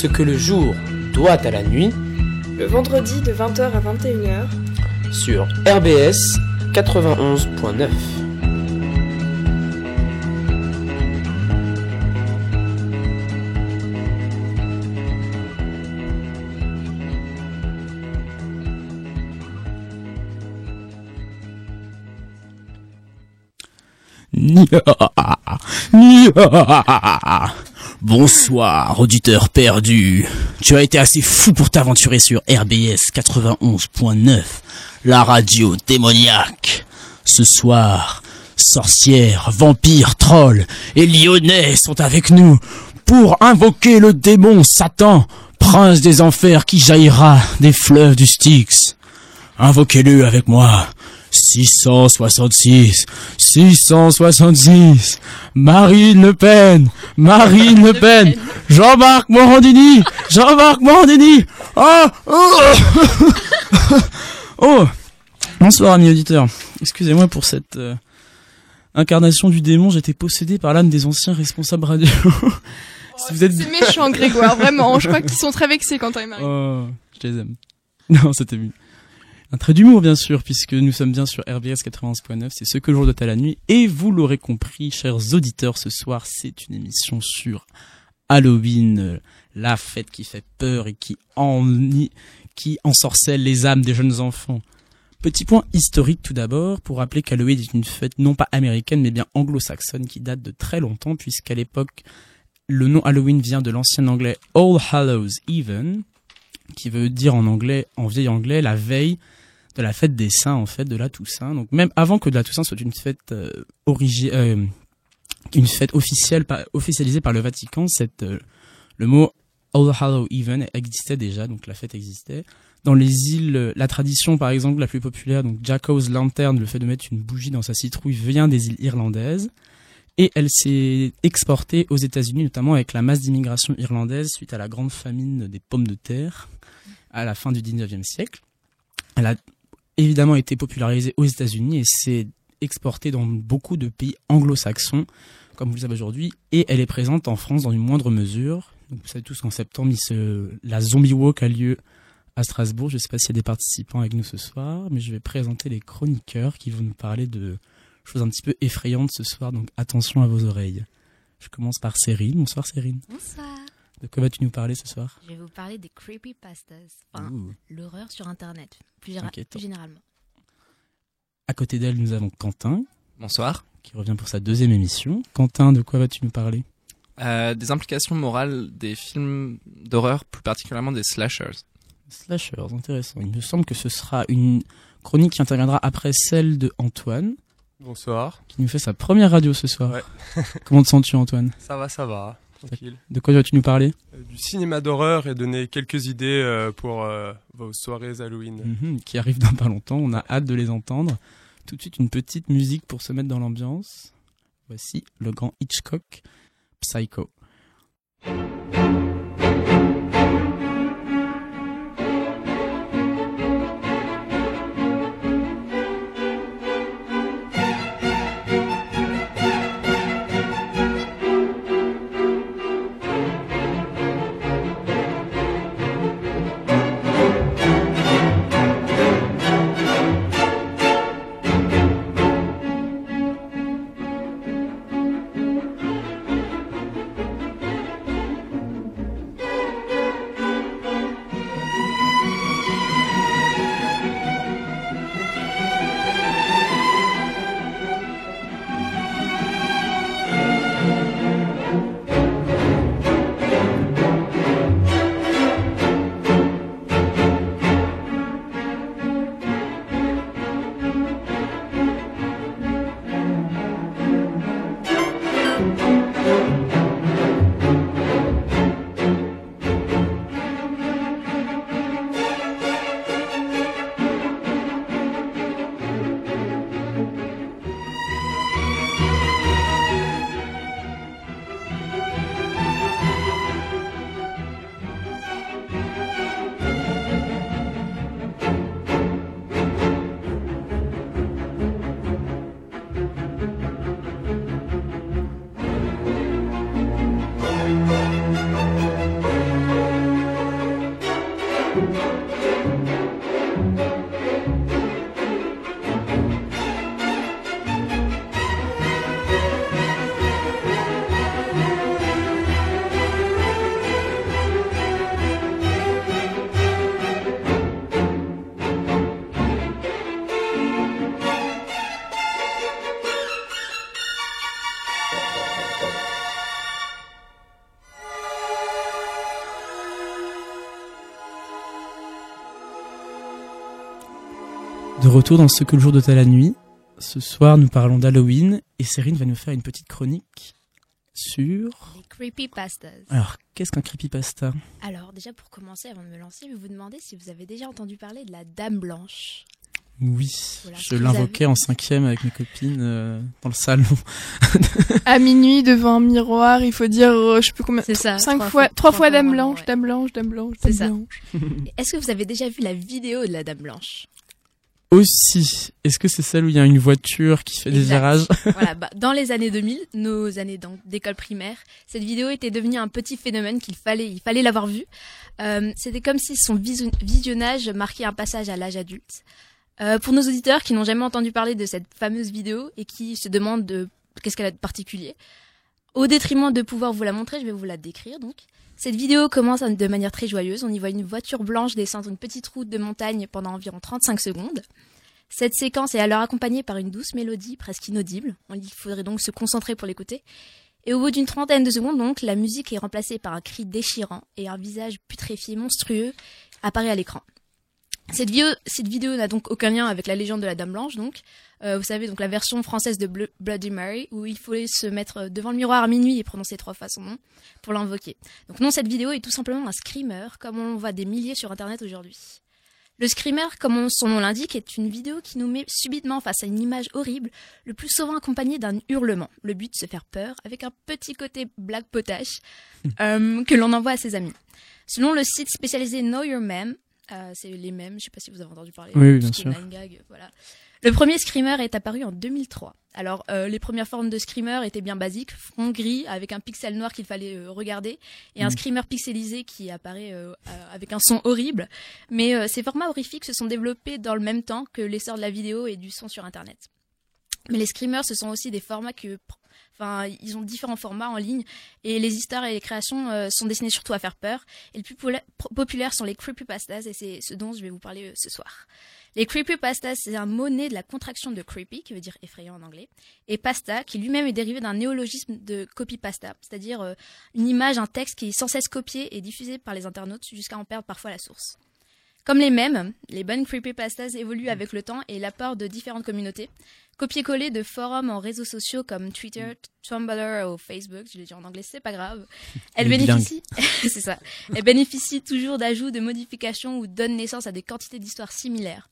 ce que le jour doit à la nuit, le vendredi de 20h à 21h, sur RBS 91.9. Bonsoir, auditeur perdu. Tu as été assez fou pour t'aventurer sur RBS 91.9, la radio démoniaque. Ce soir, sorcières, vampires, trolls et lyonnais sont avec nous pour invoquer le démon Satan, prince des enfers qui jaillira des fleuves du Styx. Invoquez-le avec moi. 666, 666, Marine Le Pen, Marine Le Pen, Jean-Marc Morandini, Jean-Marc Morandini. Oh, oh, oh. Bonsoir amis auditeurs. Excusez-moi pour cette euh, incarnation du démon. J'étais possédé par l'âme des anciens responsables radio. si vous êtes... C'est méchant Grégoire, vraiment. Je crois qu'ils sont très vexés quand ils m'arrivent. Oh, je les aime. Non, c'était mieux. Un trait d'humour, bien sûr, puisque nous sommes bien sur RBS 91.9, c'est ce que le jour de à la nuit. Et vous l'aurez compris, chers auditeurs, ce soir, c'est une émission sur Halloween, la fête qui fait peur et qui en, qui ensorcelle les âmes des jeunes enfants. Petit point historique tout d'abord, pour rappeler qu'Halloween est une fête non pas américaine, mais bien anglo-saxonne qui date de très longtemps, puisqu'à l'époque, le nom Halloween vient de l'ancien anglais All Hallows Even, qui veut dire en anglais, en vieil anglais, la veille de la fête des saints en fait de la Toussaint. Donc même avant que de la Toussaint soit une fête euh, euh une fête officielle officialisée par le Vatican, cette euh, le mot All Hallow Even existait déjà, donc la fête existait. Dans les îles, euh, la tradition par exemple la plus populaire, donc Jacob's Lantern, le fait de mettre une bougie dans sa citrouille vient des îles irlandaises. Et elle s'est exportée aux États-Unis, notamment avec la masse d'immigration irlandaise suite à la grande famine des pommes de terre à la fin du 19e siècle. Elle a évidemment été popularisée aux États-Unis et s'est exportée dans beaucoup de pays anglo-saxons, comme vous le savez aujourd'hui, et elle est présente en France dans une moindre mesure. Vous savez tous qu'en septembre, la Zombie Walk a lieu à Strasbourg. Je ne sais pas s'il y a des participants avec nous ce soir, mais je vais présenter les chroniqueurs qui vont nous parler de choses un petit peu effrayantes ce soir, donc attention à vos oreilles. Je commence par Cérine. Bonsoir Cérine. Bonsoir. De quoi vas-tu nous parler ce soir Je vais vous parler des creepypastas, enfin l'horreur sur Internet, plus, généralement. À côté d'elle, nous avons Quentin. Bonsoir. Qui revient pour sa deuxième émission. Quentin, de quoi vas-tu nous parler euh, Des implications morales des films d'horreur, plus particulièrement des slashers. Slashers, intéressant. Il me semble que ce sera une chronique qui interviendra après celle de Antoine. Bonsoir. Qui nous fait sa première radio ce soir. Ouais. Comment te sens-tu, Antoine? Ça va, ça va. De quoi vas-tu nous parler? Euh, Du cinéma d'horreur et donner quelques idées euh, pour euh, vos soirées Halloween. Mhm, qui arrivent dans pas longtemps, on a hâte de les entendre. Tout de suite une petite musique pour se mettre dans l'ambiance. Voici le grand Hitchcock, Psycho. De retour dans ce que le jour de ta la nuit. Ce soir, nous parlons d'Halloween et Céline va nous faire une petite chronique sur... Les creepypastas. Alors, qu'est-ce qu'un creepypasta? Alors, déjà pour commencer, avant de me lancer, je vais vous demander si vous avez déjà entendu parler de la Dame Blanche. Oui, je l'invoquais en cinquième avec mes copines euh, dans le salon. à minuit devant un miroir, il faut dire, euh, je sais plus combien, c'est ça, cinq fois, trois fois, Dame Blanche, Dame Blanche, Dame Blanche, c'est ça. Est-ce que vous avez déjà vu la vidéo de la Dame Blanche? Aussi. Est-ce que c'est celle où il y a une voiture qui fait des virages Voilà, bah, dans les années 2000, nos années d'école primaire, cette vidéo était devenue un petit phénomène qu'il fallait, il fallait l'avoir vu. Euh, C'était comme si son visionnage marquait un passage à l'âge adulte. Euh, pour nos auditeurs qui n'ont jamais entendu parler de cette fameuse vidéo et qui se demandent de qu'est-ce qu'elle a de particulier, au détriment de pouvoir vous la montrer, je vais vous la décrire donc. Cette vidéo commence de manière très joyeuse. On y voit une voiture blanche descendre une petite route de montagne pendant environ 35 secondes. Cette séquence est alors accompagnée par une douce mélodie presque inaudible. Il faudrait donc se concentrer pour l'écouter. Et au bout d'une trentaine de secondes, donc, la musique est remplacée par un cri déchirant et un visage putréfié monstrueux apparaît à l'écran. Cette vidéo, cette vidéo n'a donc aucun lien avec la légende de la Dame Blanche, donc. Euh, vous savez, donc la version française de Bloody Mary, où il fallait se mettre devant le miroir à minuit et prononcer trois fois son nom pour l'invoquer. Donc non, cette vidéo est tout simplement un screamer, comme on voit des milliers sur Internet aujourd'hui. Le screamer, comme son nom l'indique, est une vidéo qui nous met subitement face à une image horrible, le plus souvent accompagnée d'un hurlement. Le but, se faire peur, avec un petit côté black potache, euh, que l'on envoie à ses amis. Selon le site spécialisé Know Your Meme, euh, c'est les mêmes, je sais pas si vous avez entendu parler. Oui, bien sûr. voilà. Le premier screamer est apparu en 2003. Alors, euh, les premières formes de screamer étaient bien basiques, front gris avec un pixel noir qu'il fallait euh, regarder et un mm. screamer pixelisé qui apparaît avec un son horrible. Mais ces formats horrifiques se sont développés dans le même temps que l'essor de la vidéo et du son sur Internet. Mais les screamers, ce sont aussi des formats que Enfin, ils ont différents formats en ligne et les histoires et les créations euh, sont destinées surtout à faire peur. Et le plus populaire sont les creepypastas et c'est ce dont je vais vous parler euh, ce soir. Les creepypastas, c'est un mot né de la contraction de creepy, qui veut dire effrayant en anglais, et pasta, qui lui-même est dérivé d'un néologisme de copypasta, c'est-à-dire euh, une image, un texte qui est sans cesse copié et diffusé par les internautes jusqu'à en perdre parfois la source. Comme les mêmes, les bonnes creepypastas évoluent avec le temps et l'apport de différentes communautés. Copier-coller de forums en réseaux sociaux comme Twitter, Tumblr ou Facebook, je l'ai dit en anglais, c'est pas grave. Elles bénéficient, c'est ça. Elles bénéficient toujours d'ajouts, de modifications ou donnent naissance à des quantités d'histoires similaires.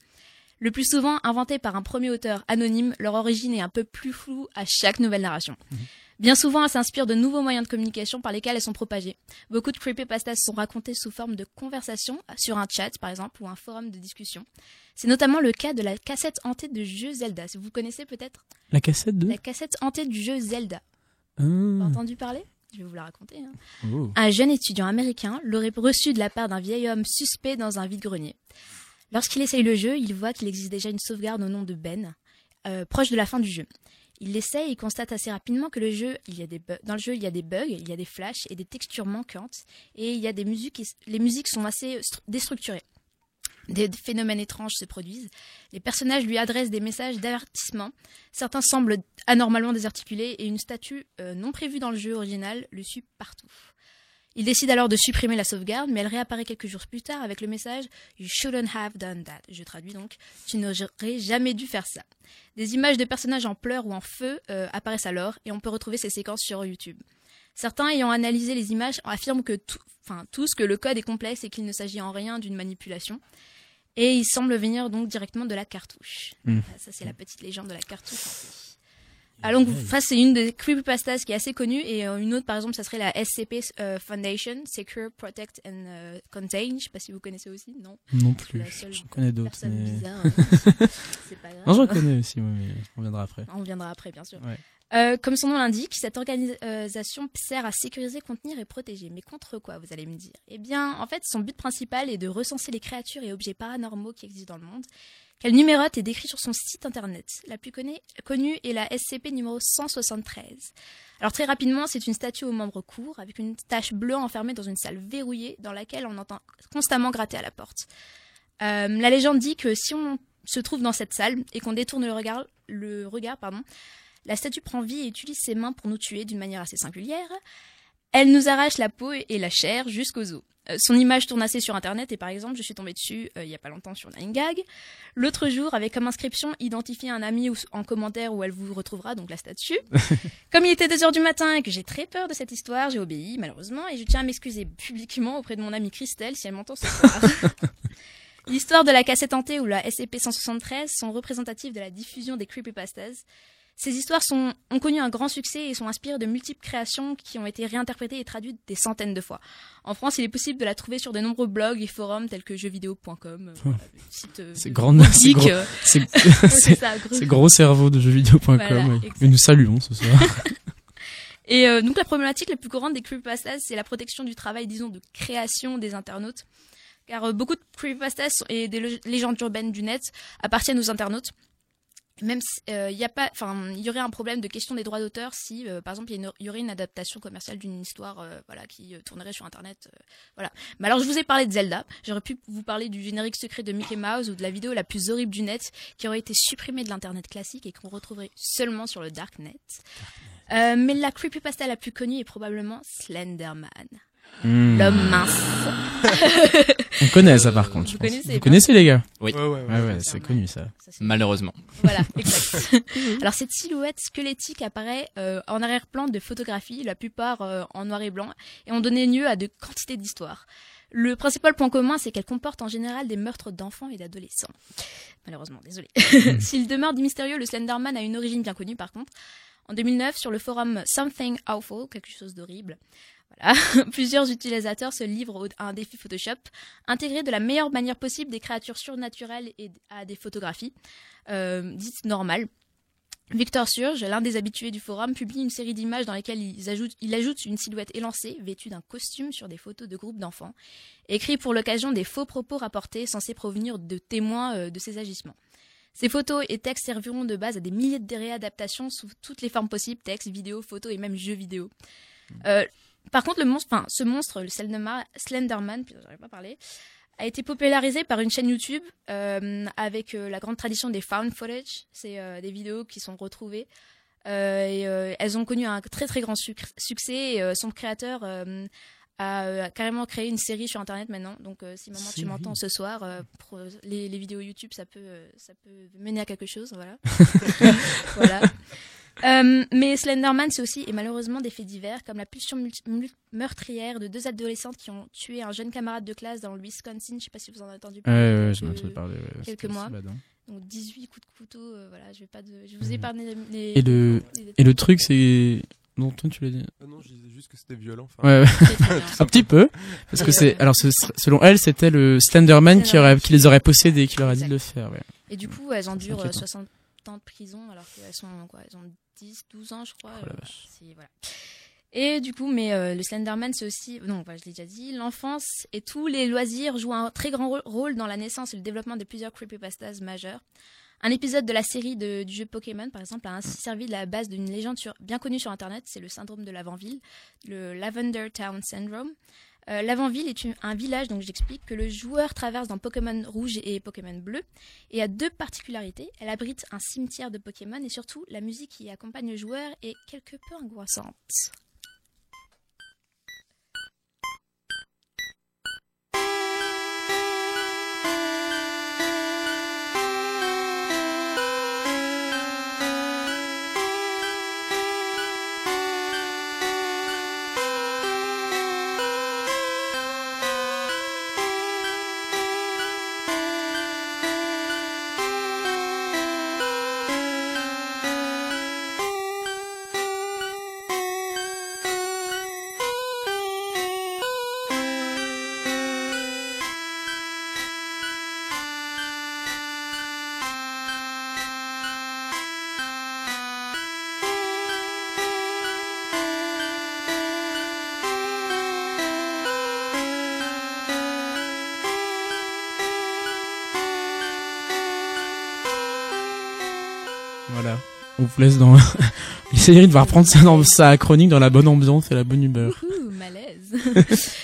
Le plus souvent inventées par un premier auteur anonyme, leur origine est un peu plus floue à chaque nouvelle narration. Mhm. Bien souvent, elles s'inspirent de nouveaux moyens de communication par lesquels elles sont propagées. Beaucoup de creepypastas sont racontés sous forme de conversation sur un chat, par exemple, ou un forum de discussion. C'est notamment le cas de la cassette hantée de jeu Zelda. Vous connaissez peut-être La cassette de La cassette hantée du jeu Zelda. Ah. Vous avez entendu parler? Je vais vous la raconter. Hein. Oh. Un jeune étudiant américain l'aurait reçu de la part d'un vieil homme suspect dans un vide-grenier. Lorsqu'il essaye le jeu, il voit qu'il existe déjà une sauvegarde au nom de Ben, euh, proche de la fin du jeu. Il l'essaie et constate assez rapidement que le jeu, dans le jeu, il y a des bugs, il y a des flashs et des textures manquantes, et il y a des musiques, les musiques sont assez déstructurées. Des phénomènes étranges se produisent. Les personnages lui adressent des messages d'avertissement. Certains semblent anormalement désarticulés et une statue euh, non prévue dans le jeu original le suit partout. Il décide alors de supprimer la sauvegarde, mais elle réapparaît quelques jours plus tard avec le message You shouldn't have done that. Je traduis donc Tu n'aurais jamais dû faire ça. Des images de personnages en pleurs ou en feu euh, apparaissent alors et on peut retrouver ces séquences sur YouTube. Certains ayant analysé les images affirment que enfin, tous que le code est complexe et qu'il ne s'agit en rien d'une manipulation. Et il semble venir donc directement de la cartouche. Hmm. Ça, c'est la petite légende de la cartouche. Alors, ça, c'est une des creepypastas qui est assez connue. Et euh, une autre, par exemple, ça serait la SCP euh, Foundation, Secure, Protect and euh, Contain. Je sais pas si vous connaissez aussi, non? Non plus. J'en connais d'autres. Mais... Bizarre, c'est pas grave. Non, j'en connais aussi, mais on viendra après. On viendra après, bien sûr. Ouais. comme son nom l'indique, cette organisation sert à sécuriser, contenir et protéger. Mais contre quoi, vous allez me dire? Eh bien, en fait, son but principal est de recenser les créatures et objets paranormaux qui existent dans le monde qu'elle numérote et décrit sur son site internet? La plus connue est la SCP numéro 173. Alors très rapidement, c'est une statue aux membres courts, avec une tache bleue enfermée dans une salle verrouillée dans laquelle on entend constamment gratter à la porte. Euh, la légende dit que si on se trouve dans cette salle et qu'on détourne le regard, la statue prend vie et utilise ses mains pour nous tuer d'une manière assez singulière. Elle nous arrache la peau et la chair jusqu'aux os. Euh, son image tourne assez sur Internet et par exemple, je suis tombée dessus euh, il y a pas longtemps sur 9gag. L'autre jour, avec comme inscription identifier un ami ou, en commentaire où elle vous retrouvera, donc la statue. comme il était 2 heures du matin et que j'ai très peur de cette histoire, j'ai obéi malheureusement et je tiens à m'excuser publiquement auprès de mon amie Christelle si elle m'entend ce soir. L'histoire de la cassette hantée ou la SCP-173 sont représentatives de la diffusion des creepypastas. Ces histoires sont, ont connu un grand succès et sont inspirées de multiples créations qui ont été réinterprétées et traduites des centaines de fois. En France, il est possible de la trouver sur de nombreux blogs et forums tels que jeuxvideo.com, euh, euh, C'est de grande- c'est gros- ouais, cerveau de jeuxvideo.com. Voilà. Et nous saluons ce soir. Et euh, donc la problématique la plus courante des creepypastas, c'est la protection du travail, disons, de création des internautes. Car euh, beaucoup de creepypastas et des lég- légendes urbaines du net appartiennent aux internautes. Même il y a pas, enfin, il y aurait un problème de question des droits d'auteur si, euh, par exemple, y, il y aurait une adaptation commerciale d'une histoire, euh, voilà, qui euh, tournerait sur Internet, euh, voilà. Mais alors, je vous ai parlé de Zelda. J'aurais pu vous parler du générique secret de Mickey Mouse ou de la vidéo la plus horrible du net qui aurait été supprimée de l'internet classique et qu'on retrouverait seulement sur le darknet. Euh, mais la creepypasta la plus connue est probablement Slenderman, Hmm. l'homme mince. On connaît ça par contre. je Vous pense. connaissez, Vous connaissez les gars Oui. Ouais, ouais, ouais. Ouais ouais, c'est connu ça. Malheureusement. Voilà, exact. Alors cette silhouette squelettique apparaît euh, en arrière-plan de photographies, la plupart euh, en noir et blanc, et ont donné lieu à de quantités d'histoires. Le principal point commun, c'est qu'elle comporte en général des meurtres d'enfants et d'adolescents. Malheureusement, désolé. S'il demeure mystérieux, le Slenderman a une origine bien connue par contre. En 2009, sur le forum Something Awful, quelque chose d'horrible, plusieurs utilisateurs se livrent à un défi Photoshop, intégrer de la meilleure manière possible des créatures surnaturelles et à des photographies euh, dites normales. Victor Surge, l'un des habitués du forum, publie une série d'images dans lesquelles il ajoute, une silhouette élancée, vêtue d'un costume sur des photos de groupes d'enfants, écrit pour l'occasion des faux propos rapportés censés provenir de témoins euh, de ses agissements. Ces photos et textes serviront de base à des milliers de réadaptations sous toutes les formes possibles, textes, vidéos, photos et même jeux vidéo. Euh, par contre, le monstre, enfin, ce monstre, le Slenderma- Slenderman, j'arrive pas à parler, a été popularisé par une chaîne YouTube euh, avec euh, la grande tradition des found footage. C'est euh, des vidéos qui sont retrouvées. Et, elles ont connu un très très grand suc- succès. Et, son créateur a, a carrément créé une série sur Internet maintenant. Donc si maman tu m'entends ce soir, pour, les, les vidéos YouTube, ça peut, ça peut mener à quelque chose. Voilà. voilà. Euh, mais Slenderman, c'est aussi, et malheureusement, des faits divers, comme la pulsion meurtrière de deux adolescentes qui ont tué un jeune camarade de classe dans le Wisconsin. Je sais pas si vous en avez entendu Ouais, parler. ouais, ai euh, entendu parler. ouais, quelques mois. Donc 18 coups de couteau, euh, voilà, je vais pas de, je vous ai épargné les, les- Et le- les Et le truc c'est... Non, toi tu l'as dit. Ah non, je disais juste que c'était violent. enfin. Ouais, ouais. Un petit peu. Parce que c'est... Alors selon elle, c'était le Slenderman qui, aurait... qui les aurait possédés et qui leur a dit de le faire. Ouais. Et du coup, elles endurent C'est euh, inquiétant. 60 ans de prison alors qu'elles sont quoi, elles ont 10, 12 ans, je crois. Oh euh, voilà. Et du coup, mais euh, le Slenderman, c'est aussi, non, voilà, je l'ai déjà dit, l'enfance et tous les loisirs jouent un très grand rô- rôle dans la naissance et le développement de plusieurs creepypastas majeurs. Un épisode de la série de- du jeu Pokémon, par exemple, a ainsi servi de la base d'une légende sur- bien connue sur Internet, c'est le syndrome de Lavanville, le Lavender Town Syndrome. Euh, Lavanville est un village, donc j'explique, que le joueur traverse dans Pokémon rouge et Pokémon bleu, et a deux particularités. Elle abrite un cimetière de Pokémon, et surtout, la musique qui accompagne le joueur est quelque peu angoissante. Voilà. On vous laisse dans... Cédric va reprendre ça dans sa chronique dans la bonne ambiance et la bonne humeur. Ouh, malaise.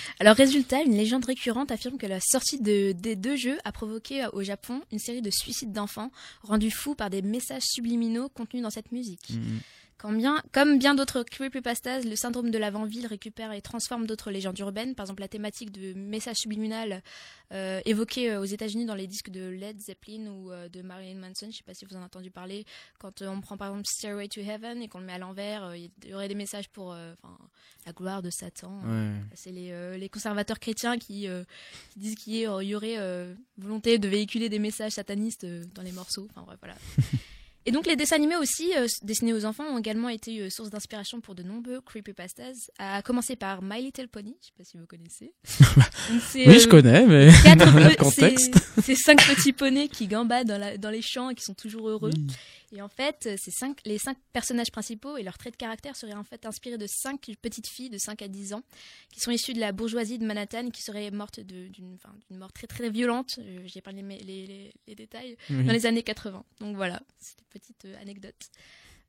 Alors résultat, une légende récurrente affirme que la sortie de, des deux jeux a provoqué euh, au Japon une série de suicides d'enfants rendus fous par des messages subliminaux contenus dans cette musique. Mhm. Comme bien, comme bien d'autres creepypastas, le syndrome de l'avant-ville récupère et transforme d'autres légendes urbaines. Par exemple, la thématique de message subliminal euh, évoqué euh, aux États-Unis dans les disques de Led Zeppelin ou euh, de Marilyn Manson. Je ne sais pas si vous en avez entendu parler. Quand on prend par exemple Stairway to Heaven et qu'on le met à l'envers, il y aurait des messages pour la gloire de Satan. C'est les, les, conservateurs chrétiens qui, qui disent qu'il y, aurait volonté de véhiculer des messages satanistes dans les morceaux. Enfin bref, voilà. Et donc les dessins animés aussi, euh, dessinés aux enfants, ont également été euh, source d'inspiration pour de nombreux creepypastas, à commencer par My Little Pony, je sais pas si vous connaissez. oui, je euh, connais, mais quatre contexte. C'est cinq petits poneys qui gambadent dans, la, dans, les champs et qui sont toujours heureux. Et en fait, ces cinq, les cinq personnages principaux et leurs traits de caractère seraient en fait inspirés de cinq petites filles de 5 à 10 ans qui sont issues de la bourgeoisie de Manhattan qui seraient mortes d'une mort très très violente. J'ai pas les, les, les, détails dans les années 80. Donc voilà, c'était une petite euh, anecdote.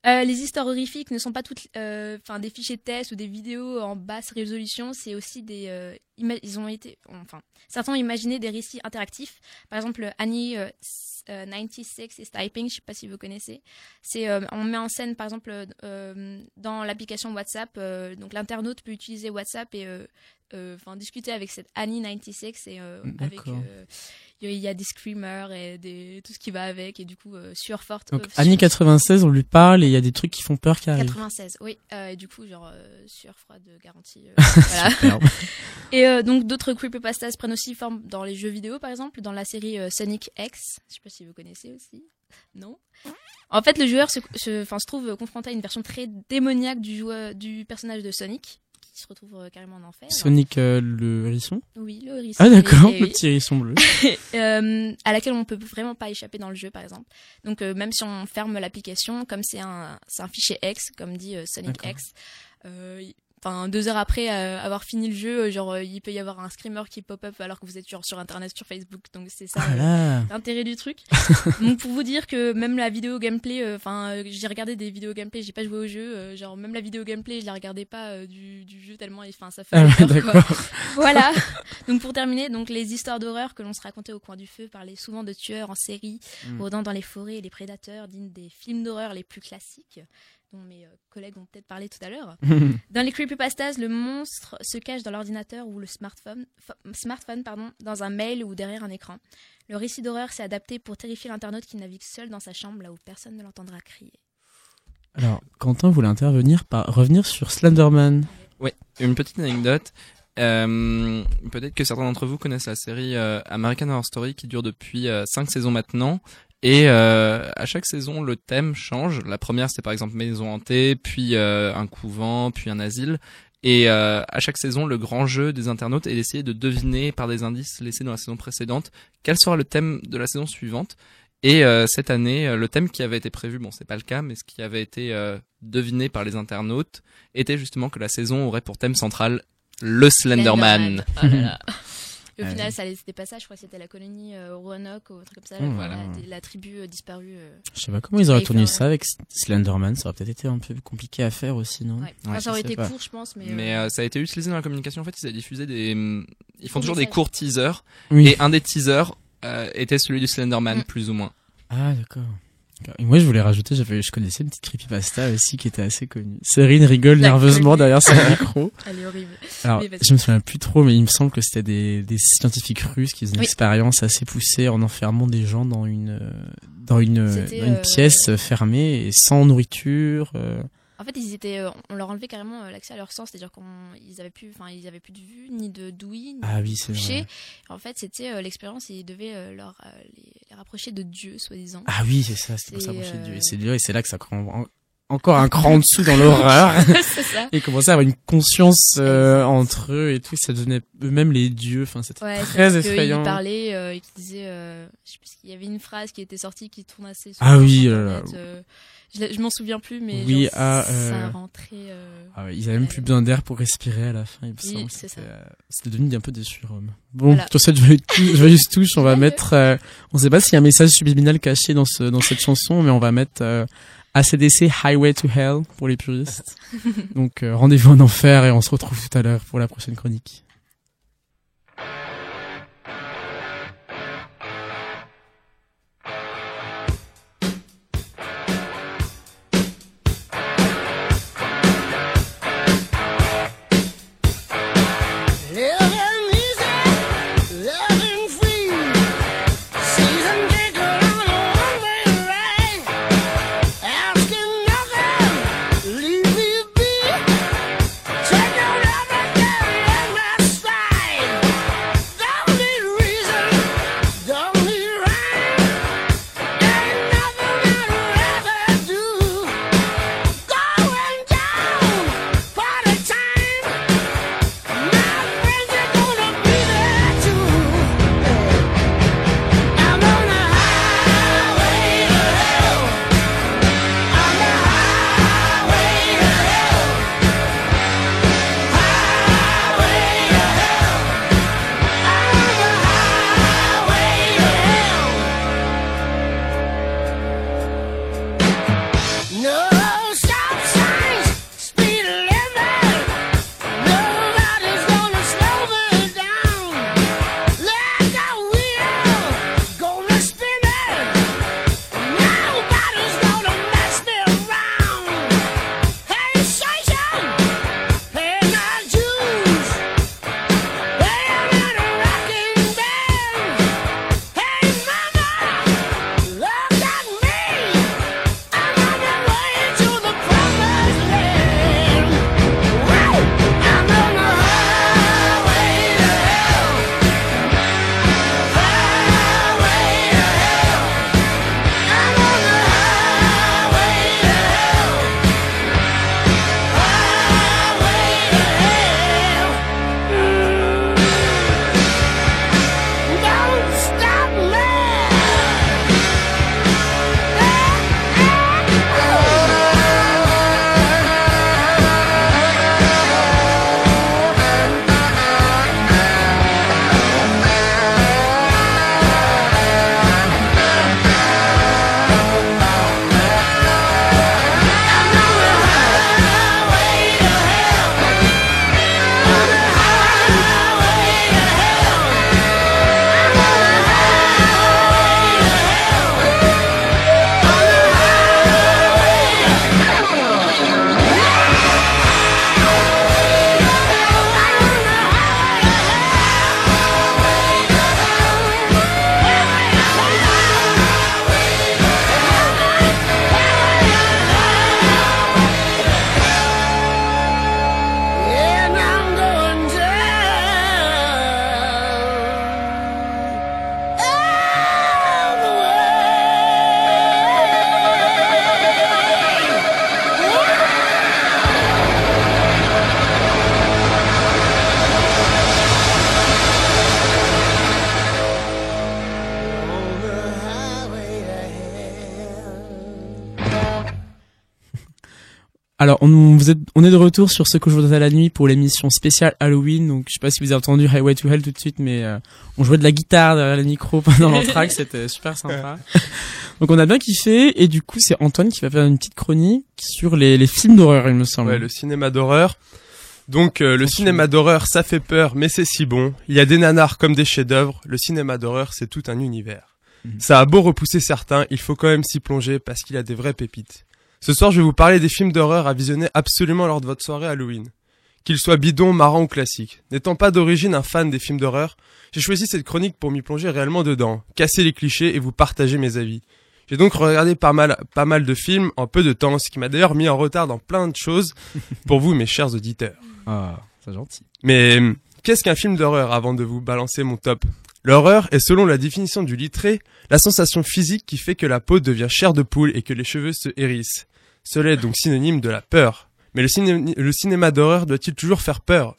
Euh, les histoires horrifiques ne sont pas toutes, euh, des fichiers de test ou des vidéos en basse résolution. C'est aussi des, ils ont été, enfin certains ont imaginé des récits interactifs. Par exemple, Annie 96 is Typing, je sais pas si vous connaissez. C'est, on met en scène par exemple dans l'application WhatsApp, donc l'internaute peut utiliser WhatsApp et enfin discuter avec cette Annie 96 et avec il y a des screamers et des, tout ce qui va avec et du coup euh, sueur forte. Donc Annie 96, on lui parle et il y a des trucs qui font peur qui arrivent. 96, oui. Euh, et du coup genre euh, sueur froide garantie. Euh, voilà. et euh, donc d'autres creepypastas prennent aussi forme dans les jeux vidéo par exemple, dans la série Sonic X. Je sais pas si vous connaissez aussi. Non? En fait, le joueur se, se, se trouve confronté à une version très démoniaque du joueur, du personnage de Sonic se retrouve euh, carrément en enfer. Sonic euh, le hérisson Oui, le hérisson. Ah d'accord, le petit hérisson bleu. euh, à laquelle on peut vraiment pas échapper dans le jeu, par exemple. Donc euh, même si on ferme l'application, comme c'est un, un fichier X, comme dit Sonic X, enfin deux heures après euh, avoir fini le jeu, euh, genre euh, il peut y avoir un screamer qui pop up alors que vous êtes genre sur internet, sur Facebook, donc c'est ça ah l'intérêt du truc. donc pour vous dire que même la vidéo gameplay, enfin j'ai regardé des vidéos gameplay, j'ai pas joué au jeu, genre même la vidéo gameplay je la regardais pas du, du, jeu tellement, enfin ça fait ah, peur, voilà. donc pour terminer, donc les histoires d'horreur que l'on se racontait au coin du feu parlaient souvent de tueurs en série, mm. rôdant dans les forêts et les prédateurs, dignes des films d'horreur les plus classiques dont mes euh, collègues ont peut-être parlé tout à l'heure. dans les creepypastas, le monstre se cache dans l'ordinateur ou le smartphone, smartphone pardon, dans un mail ou derrière un écran. Le récit d'horreur s'est adapté pour terrifier l'internaute qui navigue seul dans sa chambre là où personne ne l'entendra crier. Alors, Quentin voulait intervenir par revenir sur Slenderman. Oui, une petite anecdote. Euh, peut-être que certains d'entre vous connaissent la série euh, American Horror Story qui dure depuis 5 saisons maintenant et euh, à chaque saison, le thème change. La première, c'était par exemple maison hantée, puis euh, un couvent, puis un asile. Et euh, à chaque saison, le grand jeu des internautes est d'essayer de deviner par des indices laissés dans la saison précédente quel sera le thème de la saison suivante. Et euh, cette année, le thème qui avait été prévu, bon, c'est pas le cas, mais ce qui avait été deviné par les internautes était justement que la saison aurait pour thème central le Slenderman. Slenderman. Oh au final, ça c'était pas ça. Je crois que c'était la colonie euh, Roanoke ou un truc comme ça. voilà. la, tribu euh, disparue. Euh, je sais pas comment ils auraient tourné ça avec Slenderman. Ça aurait peut-être été un peu compliqué à faire aussi, non? Ouais. ça aurait été court, je pense. Mais, mais euh, ça a été utilisé dans la communication. En fait, ils ont diffusé des. Ils font toujours des courts teasers. Oui. Et un des teasers était celui du Slenderman, mm. plus ou moins. Ah, d'accord. Et moi, je voulais rajouter, j'avais, je connaissais une petite creepypasta aussi qui était assez connue. Serine rigole nerveusement derrière son micro. Elle est horrible. Alors, je me souviens plus trop, mais il me semble que c'était des, des scientifiques russes qui faisaient une expérience assez poussée en enfermant des gens dans une, dans une, dans une euh, pièce fermée et sans nourriture. Euh, en fait, ils étaient, euh, on leur enlevait carrément euh, l'accès à leur sens, c'est-à-dire qu'ils avaient plus, enfin, ils avaient plus de vue, ni de d'ouïe, ni ah, de oui, toucher. En fait, c'était euh, l'expérience, ils devaient leur les, rapprocher de Dieu, soi-disant. Ah oui, c'est ça, c'est pour s'approcher de Dieu. Et c'est et c'est là que ça prend encore un cran en dessous dans l'horreur. c'est ça. Et commençaient à avoir une conscience entre eux et tout, ça devenait eux-mêmes les dieux. Enfin, c'était ouais, très effrayant. Ils parlaient et qu'ils disaient, je sais plus, qu'il y avait une phrase qui était sortie qui tournait assez. Ah oui. Là, je, je m'en souviens plus, mais oui, genre, ah, euh... ça rentrait. Euh... Ah ouais, ils avaient même plus besoin d'air pour respirer à la fin. Il me semble. C'était euh, devenu un peu des surhommes. Bon, voilà. sur cette joyeuse touche, on va mettre. Euh, on sait pas s'il y a un message subliminal caché dans ce dans cette chanson, mais on va mettre euh, ACDC Highway to Hell pour les puristes. Donc euh, rendez-vous en enfer et on se retrouve tout à l'heure pour la prochaine chronique. On est de retour sur ce que je vous à la nuit pour l'émission spéciale Halloween. Donc, je sais pas si vous avez entendu Highway to Hell tout de suite, mais euh, on jouait de la guitare derrière le micro pendant l'entraque, c'était super sympa. donc, on a bien kiffé, et du coup, c'est Antoine qui va faire une petite chronique sur les, les films d'horreur, il me semble. Ouais, le cinéma d'horreur. Donc, euh, le cinéma d'horreur, ça fait peur, mais c'est si bon. Il y a des nanars comme des chefs-d'œuvre. Le cinéma d'horreur, c'est tout un univers. Mhm. Ça a beau repousser certains, il faut quand même s'y plonger parce qu'il y a des vraies pépites. Ce soir, je vais vous parler des films d'horreur à visionner absolument lors de votre soirée Halloween. Qu'ils soient bidons, marrants ou classiques. N'étant pas d'origine un fan des films d'horreur, j'ai choisi cette chronique pour m'y plonger réellement dedans, casser les clichés et vous partager mes avis. J'ai donc regardé pas mal, pas mal de films en peu de temps, ce qui m'a d'ailleurs mis en retard dans plein de choses pour vous, mes chers auditeurs. Ah, c'est gentil. Mais qu'est-ce qu'un film d'horreur avant de vous balancer mon top? L'horreur est selon la définition du littré la sensation physique qui fait que la peau devient chair de poule et que les cheveux se hérissent. Cela est donc synonyme de la peur. Mais le, cinéma d'horreur doit-il toujours faire peur?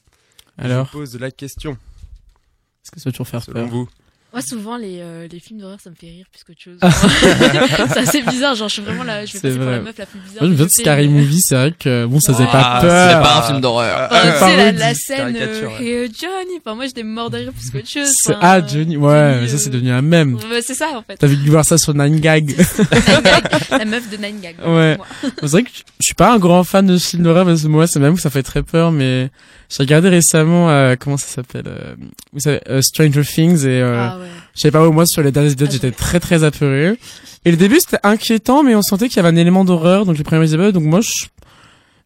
Alors Je pose la question. Est-ce que ça doit toujours faire peur? vous? Moi, souvent, les, euh, les films d'horreur, ça me fait rire plus qu'autre chose. c'est assez bizarre, genre, je suis vraiment là, je vais passer pour la meuf la plus bizarre. Moi, je me Scary Movie, c'est vrai que, bon, ça faisait pas ah, peur. C'est pas un film d'horreur. Enfin, tu sais, la, la scène, euh, et euh, Johnny, enfin, moi, j'étais mort de rire plus qu'autre chose. Enfin, ah, Johnny, ouais, mais ça, c'est devenu un mème. Ouais, c'est ça, en fait. T'as vu voir ça sur Nine Gag. la meuf de Nine Gag. Ouais. C'est vrai que je suis pas un grand fan de films d'horreur, parce que moi, c'est même que ça fait très peur, mais j'ai regardé récemment, euh, comment ça s'appelle, euh, vous savez, Stranger Things et, ah, ouais. je sais pas où moi sur les derniers épisodes, j'étais très très apeuré. Et le début c'était inquiétant, mais on sentait qu'il y avait un élément d'horreur, donc les premiers épisodes. Donc moi, je,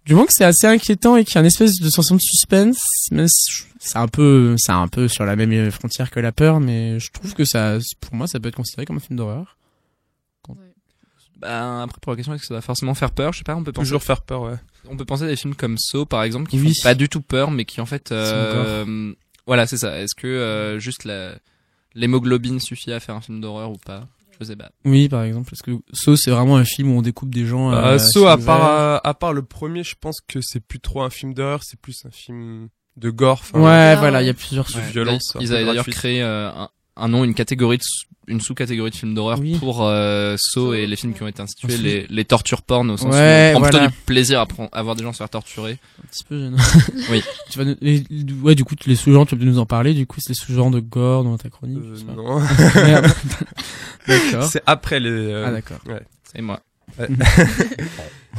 du moins que c'est assez inquiétant et qu'il y a une espèce de sensation de suspense, c'est un peu, c'est un peu sur la même frontière que la peur, mais je trouve que ça, pour moi, ça peut être considéré comme un film d'horreur. Bah, après, pour la question, est-ce que ça va forcément faire peur? Je sais pas, on peut penser... Toujours faire peur, ouais. On peut penser à des films comme So, par exemple, qui font pas du tout peur, mais qui en fait... Euh, voilà, c'est ça. Est-ce que euh, juste la l'hémoglobine suffit à faire un film d'horreur ou pas? Je sais pas. Oui, par exemple, parce que So c'est vraiment un film où on découpe des gens. Bah, so à part à, part le premier, je pense que c'est plus trop un film d'horreur, c'est plus un film de gore. Ouais, voilà, il y a plusieurs ouais. violence. Ils avaient d'ailleurs créé euh, un, un nom, une catégorie de une sous-catégorie de films d'horreur pour euh, Saw et les films qui ont été institués, les, les tortures porn au sens ouais, où on prend plutôt du plaisir à, voir des gens se faire torturer. Un petit peu gênant. oui. Tu vas, les, ouais, du coup, les sous-genres, tu peux nous en parler, du coup, c'est les sous-genres de gore dans ta chronique. Euh, non. d'accord. C'est après les, euh, Ah, d'accord. Ouais. C'est moi. Ouais.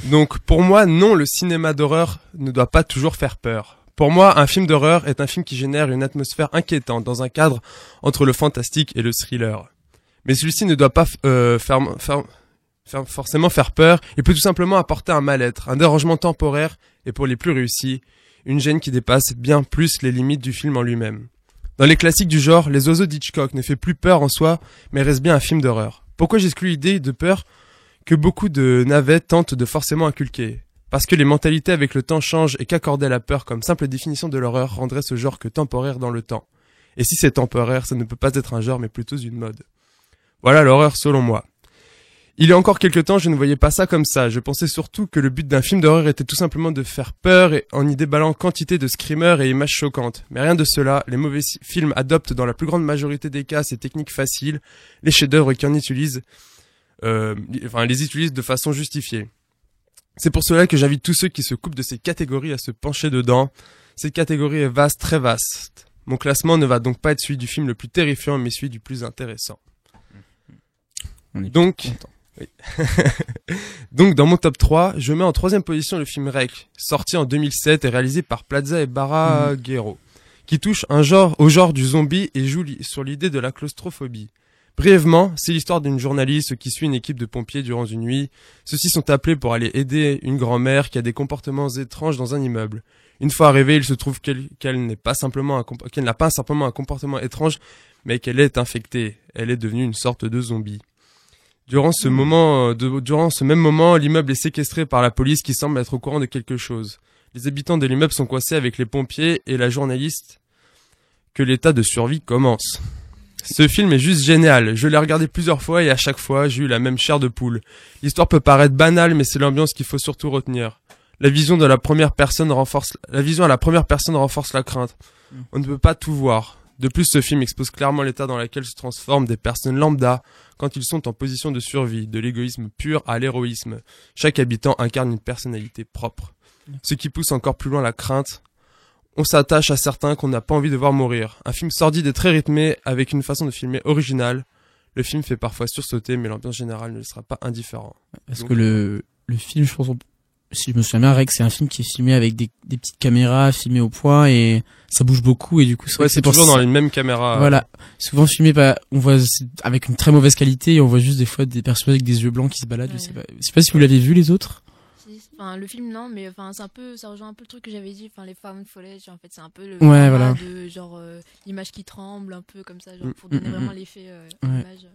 Donc, pour moi, non, le cinéma d'horreur ne doit pas toujours faire peur. Pour moi, un film d'horreur est un film qui génère une atmosphère inquiétante dans un cadre entre le fantastique et le thriller. Mais celui-ci ne doit pas euh, forcément faire peur, il peut tout simplement apporter un mal-être, un dérangement temporaire et pour les plus réussis, une gêne qui dépasse bien plus les limites du film en lui-même. Dans les classiques du genre, Les oiseaux d'Hitchcock ne fait plus peur en soi, mais reste bien un film d'horreur. Pourquoi j'exclus l'idée de peur que beaucoup de navets tentent de forcément inculquer? Parce que les mentalités avec le temps changent et qu'accorder la peur comme simple définition de l'horreur rendrait ce genre que temporaire dans le temps. Et si c'est temporaire, ça ne peut pas être un genre mais plutôt une mode. Voilà l'horreur selon moi. Il y a encore quelques temps, je ne voyais pas ça comme ça. Je pensais surtout que le but d'un film d'horreur était tout simplement de faire peur en y déballant quantité de screamers et images choquantes. Mais rien de cela. Les mauvais films adoptent dans la plus grande majorité des cas ces techniques faciles, les chefs-d'œuvre qui en utilisent, euh, enfin, les utilisent de façon justifiée. C'est pour cela que j'invite tous ceux qui se coupent de ces catégories à se pencher dedans. Cette catégorie est vaste, très vaste. Mon classement ne va donc pas être celui du film le plus terrifiant, mais celui du plus intéressant. donc, donc dans mon top 3, je mets en troisième position le film Rec, sorti en 2007 et réalisé par Plaza et Baraguero, qui touche un genre au genre du zombie et joue sur l'idée de la claustrophobie. Brièvement, c'est l'histoire d'une journaliste qui suit une équipe de pompiers durant une nuit. Ceux-ci sont appelés pour aller aider une grand-mère qui a des comportements étranges dans un immeuble. Une fois arrivée, il se trouve qu'elle n'est pas simplement qu'elle n'a pas simplement un comportement étrange, mais qu'elle est infectée. Elle est devenue une sorte de zombie. Durant ce moment, euh, durant ce même moment, l'immeuble est séquestré par la police qui semble être au courant de quelque chose. Les habitants de l'immeuble sont coincés avec les pompiers et la journaliste que l'état de survie commence. Ce film est juste génial. Je l'ai regardé plusieurs fois et à chaque fois, j'ai eu la même chair de poule. L'histoire peut paraître banale, mais c'est l'ambiance qu'il faut surtout retenir. La vision de la première personne renforce, la vision à la première personne renforce la crainte. On ne peut pas tout voir. De plus, ce film expose clairement l'état dans lequel se transforment des personnes lambda quand ils sont en position de survie, de l'égoïsme pur à l'héroïsme. Chaque habitant incarne une personnalité propre. Ce qui pousse encore plus loin la crainte. On s'attache à certains qu'on n'a pas envie de voir mourir. Un film sordide et très rythmé, avec une façon de filmer originale. Le film fait parfois sursauter, mais l'ambiance générale ne sera pas indifférent. Parce que le, le film, je pense, si je me souviens bien, Rex, c'est un film qui est filmé avec des, des petites caméras filmées au point et ça bouge beaucoup et du coup c'est toujours dans les mêmes caméras. Voilà, souvent filmé pas, on voit avec une très mauvaise qualité et on voit juste des fois des personnages avec des yeux blancs qui se baladent. Je sais pas, je sais pas si vous l'avez vu les autres. Enfin, le film non, mais enfin c'est un peu, ça rejoint un peu le truc que j'avais dit. Enfin les found footage, en fait c'est un peu le ouais, voilà. de genre euh, l'image qui tremble un peu comme ça, genre, pour donner mm, mm, vraiment mm. l'effet euh, image.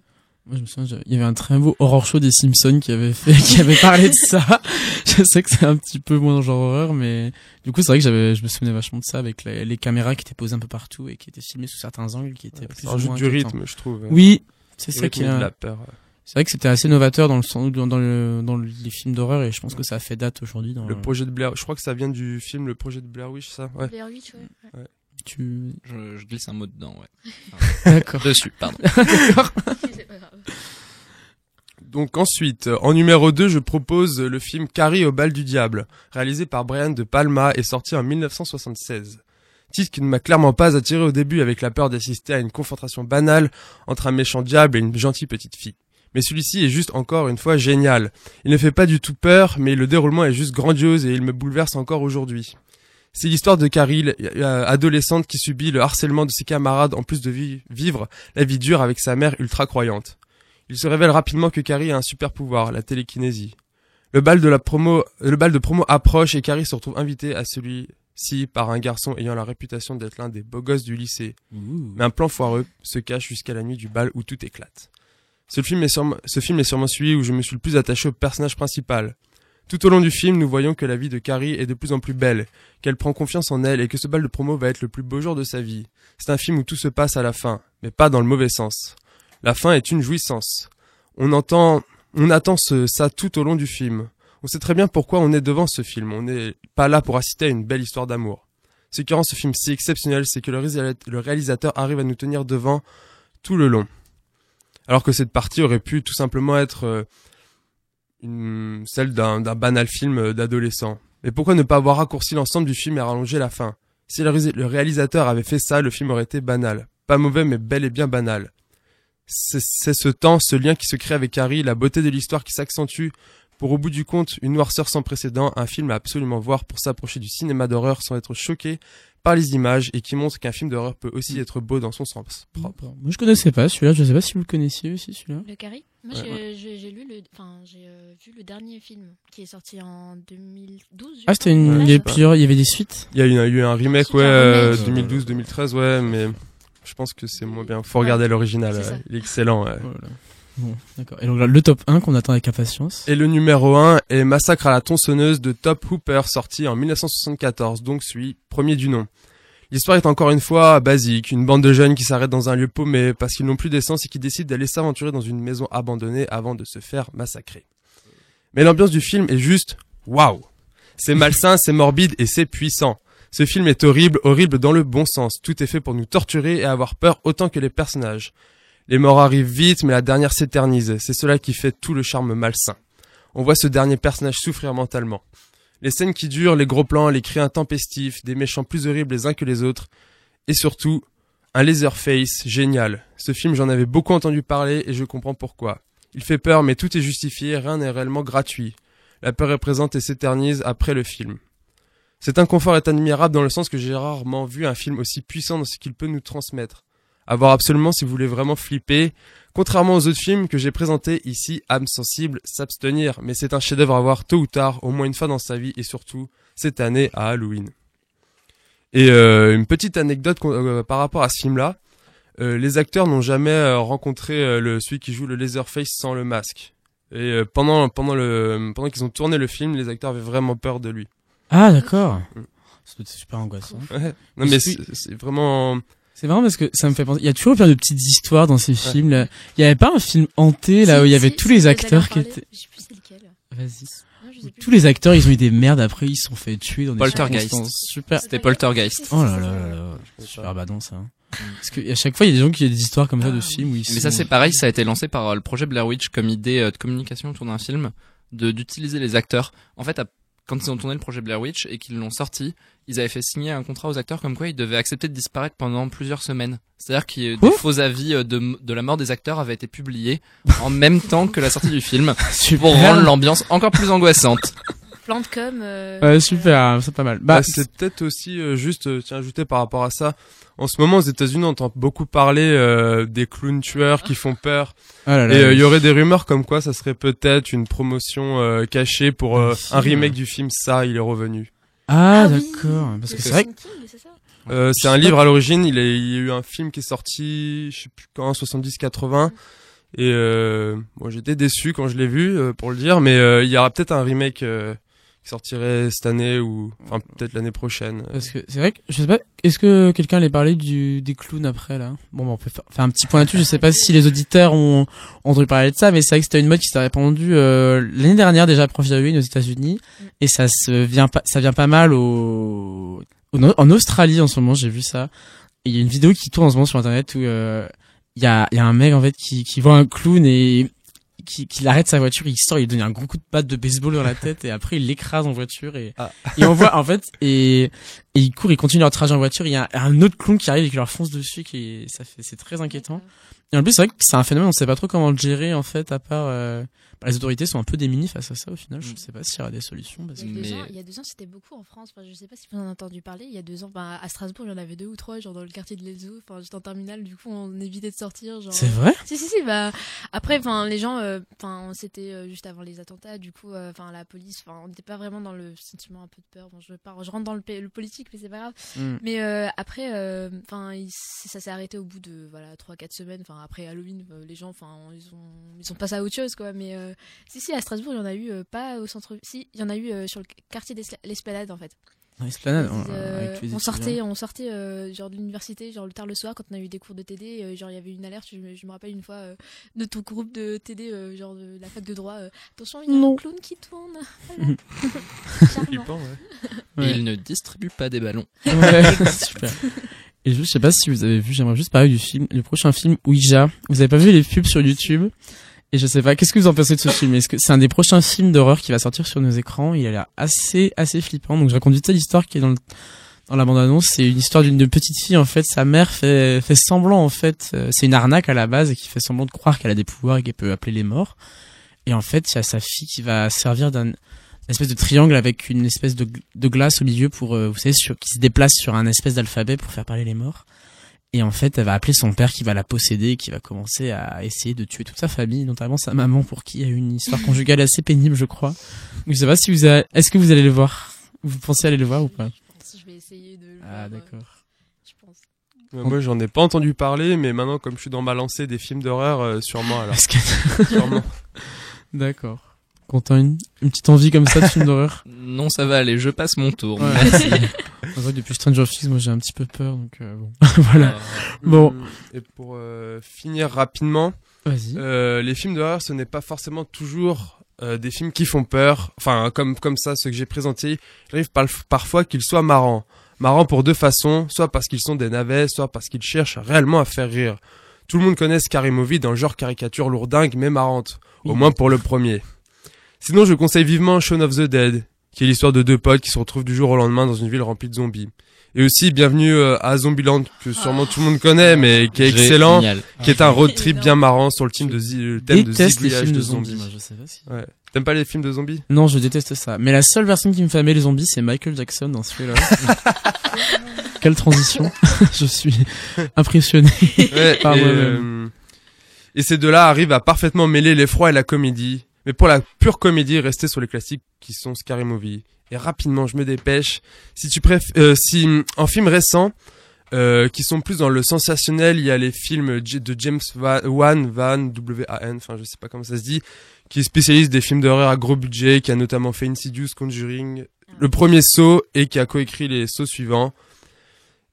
Moi, je me souviens, il y avait un très beau horror show des Simpsons qui avait fait, qui avait parlé de ça. je sais que c'est un petit peu moins genre horreur, mais du coup, c'est vrai que j'avais, je me souvenais vachement de ça avec les, caméras qui étaient posées un peu partout et qui étaient filmées sous certains angles, qui étaient plus ou moins du rythme, je trouve. Oui, c'est ça qui a la peur. C'est vrai que c'était assez novateur dans le dans, dans, le, dans les films d'horreur et je pense que ça a fait date aujourd'hui. Dans le projet de Blair, je crois que ça vient du film Le Projet de Blair Witch, ça. Ouais. Blair Witch, ouais. ouais. Tu... Je, je, glisse un mot dedans, ouais. D'accord. Dessus, pardon. D'accord. Donc ensuite, en numéro 2, je propose le film Carrie au bal du diable, réalisé par Brian De Palma et sorti en 1976. Titre qui ne m'a clairement pas attiré au début avec la peur d'assister à une confrontation banale entre un méchant diable et une gentille petite fille. Mais celui-ci est juste encore une fois génial. Il ne fait pas du tout peur, mais le déroulement est juste grandiose et il me bouleverse encore aujourd'hui. C'est l'histoire de Carrie, adolescente qui subit le harcèlement de ses camarades en plus de vivre la vie dure avec sa mère ultra croyante. Il se révèle rapidement que Carrie a un super pouvoir, la télékinésie. Le bal de la promo, le bal de promo approche et Carrie se retrouve invitée à celui-ci par un garçon ayant la réputation d'être l'un des beaux gosses du lycée. Mais un plan foireux se cache jusqu'à la nuit du bal où tout éclate. Ce film est sûrement, ce film est sûrement celui où je me suis le plus attaché au personnage principal. Tout au long du film, nous voyons que la vie de Carrie est de plus en plus belle, qu'elle prend confiance en elle et que ce bal de promo va être le plus beau jour de sa vie. C'est un film où tout se passe à la fin, mais pas dans le mauvais sens. La fin est une jouissance. On entend, on attend ça tout au long du film. On sait très bien pourquoi on est devant ce film. On n'est pas là pour assister à une belle histoire d'amour. Ce qui rend ce film si exceptionnel, c'est que le réalisateur arrive à nous tenir devant tout le long. Alors que cette partie aurait pu tout simplement être euh, celle d'un banal film d'adolescent. Mais pourquoi ne pas avoir raccourci l'ensemble du film et rallonger la fin? Si le réalisateur avait fait ça, le film aurait été banal. Pas mauvais, mais bel et bien banal c'est ce temps, ce lien qui se crée avec Harry, la beauté de l'histoire qui s'accentue, pour au bout du compte une noirceur sans précédent, un film à absolument voir pour s'approcher du cinéma d'horreur sans être choqué par les images et qui montre qu'un film d'horreur peut aussi être beau dans son sens propre. Moi je connaissais pas celui-là, je sais pas si vous le connaissiez aussi celui-là. Le Carrie Moi j'ai lu le enfin j'ai euh, vu le dernier film qui est sorti en 2012. Ah c'était une il y avait plusieurs il y avait des suites? Il y a eu, un remake ouais 2012 2013 ouais mais je pense que c'est moins bien. Faut regarder l'original. il est excellent. Bon, d'accord. Et donc le top 1 qu'on attend avec impatience. Et le numéro 1 est Massacre à la tronçonneuse de Top Hooper sorti en 1974, donc celui premier du nom. L'histoire est encore une fois basique, une bande de jeunes qui s'arrêtent dans un lieu paumé parce qu'ils n'ont plus d'essence et qui décident d'aller s'aventurer dans une maison abandonnée avant de se faire massacrer. Mais l'ambiance du film est juste waouh. C'est malsain, c'est morbide et c'est puissant. Ce film est horrible, horrible dans le bon sens. Tout est fait pour nous torturer et avoir peur autant que les personnages. Les morts arrivent vite, mais la dernière s'éternise. C'est cela qui fait tout le charme malsain. On voit ce dernier personnage souffrir mentalement. Les scènes qui durent, les gros plans, les cris intempestifs, des méchants plus horribles les uns que les autres. Et surtout, un face génial. Ce film, j'en avais beaucoup entendu parler et je comprends pourquoi. Il fait peur, mais tout est justifié, rien n'est réellement gratuit. La peur est présente et s'éternise après le film. Cet inconfort est admirable dans le sens que j'ai rarement vu un film aussi puissant dans ce qu'il peut nous transmettre. Avoir absolument si vous voulez vraiment flipper. Contrairement aux autres films que j'ai présentés ici, âme sensible, s'abstenir. Mais c'est un chef-d'œuvre à voir tôt ou tard, au moins une fois dans sa vie et surtout cette année à Halloween. Et euh, une petite anecdote euh, par rapport à ce film-là. Euh, les acteurs n'ont jamais rencontré le celui qui joue le Laserface sans le masque. Et pendant pendant le pendant qu'ils ont tourné le film, les acteurs avaient vraiment peur de lui. Ah d'accord. C'est super angoissant. Non mais c'est vraiment. C'est vraiment parce que ça me fait penser. Il y a toujours plein de petites histoires dans ces films. Là. Il y avait pas un film hanté là où il y avait tous les acteurs qui étaient. Je sais plus c'est lequel. Vas-y. tous les acteurs, ils ont eu des merdes après, ils se sont fait tuer dans des Poltergeist. super. C'était Poltergeist. Oh là là là là, super badon ça. Parce que à chaque fois, il y a des gens qui ont des histoires comme ça de films où ils Mais sont- ça c'est pareil, ça a été lancé par euh, le projet Blair Witch comme idée euh, de communication autour d'un film, de d'utiliser les acteurs. En fait, à- quand ils ont tourné le projet Blair Witch et qu'ils l'ont sorti, ils avaient fait signer un contrat aux acteurs comme quoi ils devaient accepter de disparaître pendant plusieurs semaines. C'est-à-dire que des faux avis euh, de, de la mort des acteurs avaient été publiés en même temps que la sortie du film pour rendre l'ambiance encore plus angoissante. Plan de com. euh, Ouais, super, c'est pas mal. Bah, Bah, c'est peut-être aussi euh, juste, euh, tiens, ajouter par rapport à ça. En ce moment, aux États-Unis, on entend beaucoup parler euh, des clowns tueurs qui font peur. oh là là, Et euh, il y aurait des rumeurs comme quoi ça serait peut-être une promotion euh, cachée pour euh, Un remake du film Ça, il est revenu. Ah, Ah oui. d'accord. Parce que c'est vrai ça Euh, c'est un livre à l'origine. Il, est- il y a eu un film qui est sorti, je sais plus quand, 70-80. Et euh, bon, j'étais déçu quand je l'ai vu, euh, pour le dire. Mais euh, il y aura peut-être un remake euh, qui sortirait cette année ou enfin peut-être l'année prochaine. Parce que c'est vrai que je sais pas, est-ce que quelqu'un allait parler du des clowns après là? Bon, bah, on peut fa- faire un petit point là-dessus. Je sais pas si les auditeurs ont, ont entendu parler de ça, mais c'est vrai que c'était une mode qui s'est répandue euh, l'année dernière déjà à Profit Halloween aux États-Unis, et ça se vient pas, ça vient pas mal au, au- en Australie en ce moment. J'ai vu ça. Et il y a une vidéo qui tourne en ce moment sur internet où euh, il y a il y a un mec en fait qui qui voit un clown et qui, qui arrête sa voiture, il sort, il donne un gros coup de batte de baseball dans la tête et après il l'écrase en voiture et, Ah. et on voit en fait et, et ils courent, ils continuent leur trajet en voiture. Il y a un, autre clown qui arrive et qui leur fonce dessus, qui ça fait c'est très inquiétant. Et en plus c'est vrai que c'est un phénomène, on sait pas trop comment le gérer en fait à part euh, les autorités sont un peu démunies face à ça au final. Je sais pas s'il y aura des solutions. Parce. Il y, a deux Mais- ans, il y a deux ans, c'était beaucoup en France. Enfin, je sais pas si vous en avez entendu parler. Il y a deux ans, à Strasbourg, il y en avait deux ou trois, genre dans le quartier de l'Elzo. Enfin, j'étais en terminale, du coup, on évitait de sortir. Genre, C'est vrai? Si, si, si, bah, après, enfin, les gens, euh, enfin, c'était euh, juste avant les attentats, du coup, euh, enfin, la police, enfin, on n'était pas vraiment dans le sentiment un peu de peur. Bon, je, pars, je rentre dans le, le politique, mais c'est pas grave. Mm. Mais euh, après, enfin, il- ça s'est arrêté au bout de, voilà, 3-4 semaines. Enfin, après Halloween, les gens, enfin, ils ont, ils ont passé à autre chose, quoi. Mais, euh, si, si, à Strasbourg, il y en a eu, euh, pas au centre, si, il y en a eu euh, sur le quartier de l'Esplanade, en fait. L'esplanade, on, Euh, on sortait, on sortait euh, genre de l'université, genre le tard le soir quand on a eu des cours de TD, euh, genre il y avait une alerte. Je, me- je me rappelle une fois euh, de tout groupe de TD, euh, genre de la fac de droit. euh, Attention, il y a Non. un clown qui tourne. Voilà. Flippant, ouais. Ils ne distribuent pas des ballons. Ouais, super. Et je sais pas si vous avez vu, j'aimerais juste parler du film, le prochain film Ouija. Vous avez pas vu les pubs sur YouTube? Et je sais pas, qu'est-ce que vous en pensez de ce film? Est-ce que c'est un des prochains films d'horreur qui va sortir sur nos écrans? Il a l'air assez assez flippant. Donc je raconte vite l'histoire qui est dans le dans la bande-annonce, c'est une histoire d'une petite fille en fait, sa mère fait fait semblant en fait, euh, c'est une arnaque à la base et qui fait semblant de croire qu'elle a des pouvoirs et qu'elle peut appeler les morts. Et en fait, il y a sa fille qui va servir d'un espèce de triangle avec une espèce de, de glace au milieu pour, euh, vous savez, sur, qui se déplace sur un espèce d'alphabet pour faire parler les morts. Et en fait, elle va appeler son père qui va la posséder et qui va commencer à essayer de tuer toute sa famille, notamment sa maman pour qui il y a eu une histoire conjugale assez pénible, je crois. Donc, je sais pas si vous avez, est-ce que vous allez le voir? Vous pensez aller le voir ou pas? Je pense que je vais essayer de. le Ah, voir, euh, d'accord. Je pense. Ouais, Moi, j'en ai pas entendu parler, mais maintenant, comme je suis dans ma lancée des films d'horreur, euh, sûrement alors. Que- sûrement. D'accord. Quentin, une, une petite envie comme ça de film d'horreur? Non, ça va aller, je passe mon tour. Ouais. Merci. En vrai, depuis Stranger Things, moi j'ai un petit peu peur, donc euh, bon. voilà. Euh, Bon. Hum, Et pour euh, finir rapidement, euh, les films d'horreur, ce n'est pas forcément toujours euh, des films qui font peur. Enfin, comme comme ça, ceux que j'ai présentés, il arrive par- parfois qu'ils soient marrants. Marrants pour deux façons, soit parce qu'ils sont des navets, soit parce qu'ils cherchent réellement à faire rire. Tout le monde connaît Scary Movie dans le genre caricature lourdingue mais marrante, au Oui. moins pour le premier. Sinon, je conseille vivement Shaun of the Dead, qui est l'histoire de deux potes qui se retrouvent du jour au lendemain dans une ville remplie de zombies. Et aussi, bienvenue euh, à Zombieland, que sûrement tout le monde connaît, mais qui est excellent Génial. qui est un road trip bien marrant sur le thème de, zi- le thème de déteste les zigouillage films de zombies. zombies. moi, je sais pas si. Ouais. T'aimes pas les films de zombies? Non, je déteste ça. Mais la seule personne qui me fait aimer les zombies, c'est Michael Jackson dans ce film-là. Quelle transition. je suis impressionné. Ouais, Par et, moi-même. euh, et ces deux-là arrivent à parfaitement mêler l'effroi et la comédie. Mais pour la pure comédie, restez sur les classiques qui sont Scary Movie. Et rapidement, je me dépêche. Si tu préfères, euh, si en film récent, euh, qui sont plus dans le sensationnel, il y a les films de James Va- Wan, Van, W-A-N, enfin je sais pas comment ça se dit, qui est spécialiste des films d'horreur à gros budget, qui a notamment fait Insidious, Conjuring, le premier saut et qui a coécrit les sauts suivants.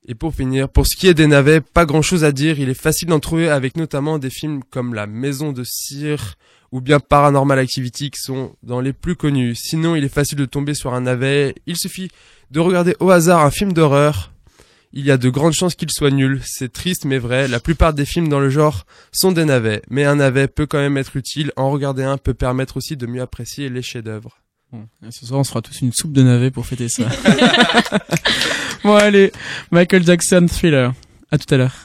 Et pour finir, pour ce qui est des navets, pas grand chose à dire, il est facile d'en trouver avec notamment des films comme La Maison de Cire ou bien Paranormal Activity qui sont dans les plus connus. Sinon, il est facile de tomber sur un navet. Il suffit de regarder au hasard un film d'horreur. Il y a de grandes chances qu'il soit nul. C'est triste mais vrai. La plupart des films dans le genre sont des navets. Mais un navet peut quand même être utile. En regarder un peut permettre aussi de mieux apprécier les chefs-d'œuvre. Bon, ce soir, on sera tous une soupe de navets pour fêter ça. bon, allez. Michael Jackson, Thriller. À tout à l'heure.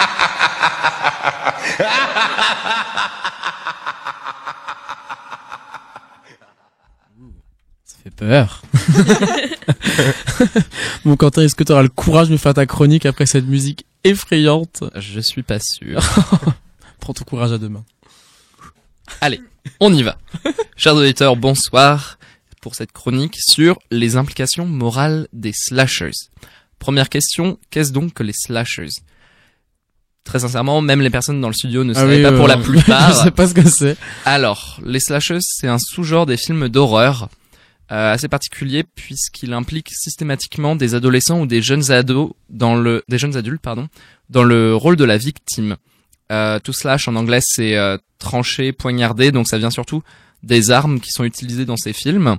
peur. bon Quentin, est-ce que tu auras le courage de faire ta chronique après cette musique effrayante Je suis pas sûr. Prends ton courage à demain. Allez, on y va. Chers auditeurs, bonsoir pour cette chronique sur les implications morales des slashers. Première question, qu'est-ce donc que les slashers? Très sincèrement, même les personnes dans le studio ne ah savaient pas pour la plupart. Je sais pas ce que c'est. Alors, les slashers, c'est un sous-genre des films d'horreur assez particulier puisqu'il implique systématiquement des adolescents ou des jeunes ados dans le des jeunes adultes pardon dans le rôle de la victime. Euh, tout slash en anglais c'est euh, tranché, poignardé, donc ça vient surtout des armes qui sont utilisées dans ces films.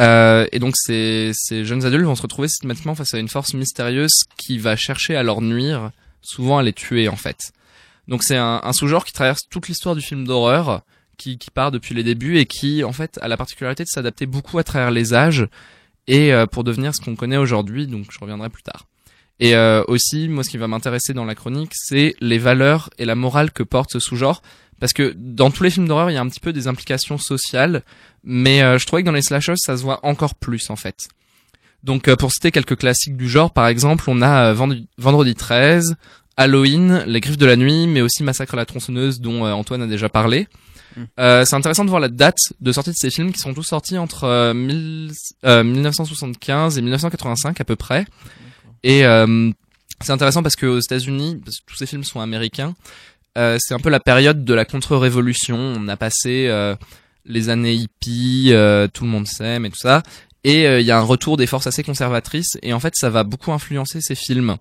Euh, et donc ces, ces jeunes adultes vont se retrouver systématiquement face à une force mystérieuse qui va chercher à leur nuire, souvent à les tuer en fait. Donc c'est un, un sous-genre qui traverse toute l'histoire du film d'horreur, qui, qui, part depuis les débuts et qui en fait a la particularité de s'adapter beaucoup à travers les âges et euh, pour devenir ce qu'on connaît aujourd'hui. Donc je reviendrai plus tard. Et euh, aussi, moi, ce qui va m'intéresser dans la chronique, c'est les valeurs et la morale que porte ce sous-genre. Parce que dans tous les films d'horreur, il y a un petit peu des implications sociales, mais euh, je trouvais que dans les slashers, ça se voit encore plus en fait. Donc euh, pour citer quelques classiques du genre, par exemple, on a euh, Vendredi 13, Halloween, Les Griffes de la Nuit, mais aussi Massacre à la tronçonneuse dont Antoine a déjà parlé. Mmh. c'est intéressant de voir la date de sortie de ces films qui sont tous sortis entre 1975 et 1985 à peu près. Et c'est intéressant parce que aux États-Unis, tous ces films sont américains, euh, c'est un peu la période de la contre-révolution. On a passé euh, les années hippies, euh, tout le monde s'aime et tout ça. Et il y a un retour des forces assez conservatrices. Et en fait, ça va beaucoup influencer ces films.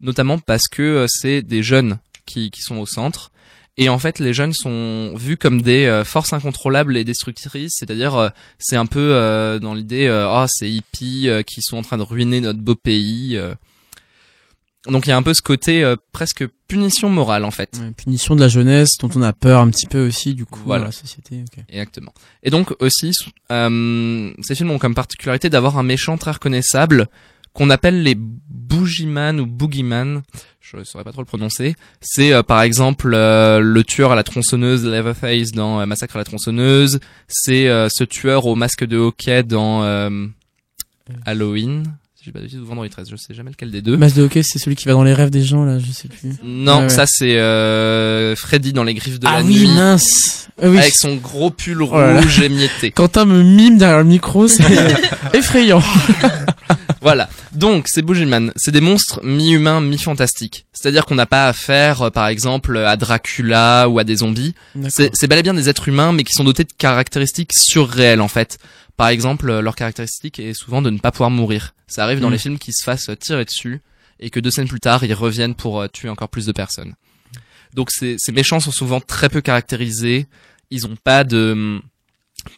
Notamment parce que c'est des jeunes qui, qui sont au centre. Et en fait, les jeunes sont vus comme des forces incontrôlables et destructrices, c'est-à-dire c'est un peu dans l'idée, oh c'est hippies qui sont en train de ruiner notre beau pays. Donc il y a un peu ce côté euh, presque punition morale en fait. punition de la jeunesse dont on a peur un petit peu aussi du coup voilà. dans la société. Exactement. Et donc aussi, euh, ces films ont comme particularité d'avoir un méchant très reconnaissable qu'on appelle les Boogeyman ou Boogeyman. Je saurais pas trop le prononcer. C'est euh, par exemple le tueur à la tronçonneuse Leatherface dans Massacre à la tronçonneuse. C'est ce tueur au masque de hockey dans Halloween j'ai pas de Vendredi 13, je sais jamais lequel des deux. Mas de hockey, c'est celui qui va dans les rêves des gens là, je sais plus. Non, ça c'est euh, Freddy dans les griffes de ah la oui, nuit. mince. Ah oui. Avec son gros pull oh rouge émietté. Quentin me mime derrière le micro, c'est effrayant. voilà. Donc, c'est Boogeyman. C'est des monstres mi-humains, mi-fantastiques. C'est-à-dire qu'on n'a pas affaire, euh, par exemple, à Dracula ou à des zombies. C'est bel et bien des êtres humains, mais qui sont dotés de caractéristiques surréelles, en fait. Par exemple, leur caractéristique est souvent de ne pas pouvoir mourir. Ça arrive dans mm. les films qu'ils se fassent tirer dessus et que deux scènes plus tard, ils reviennent pour euh, tuer encore plus de personnes. Donc ces, ces méchants sont souvent très peu caractérisés. Ils ont pas de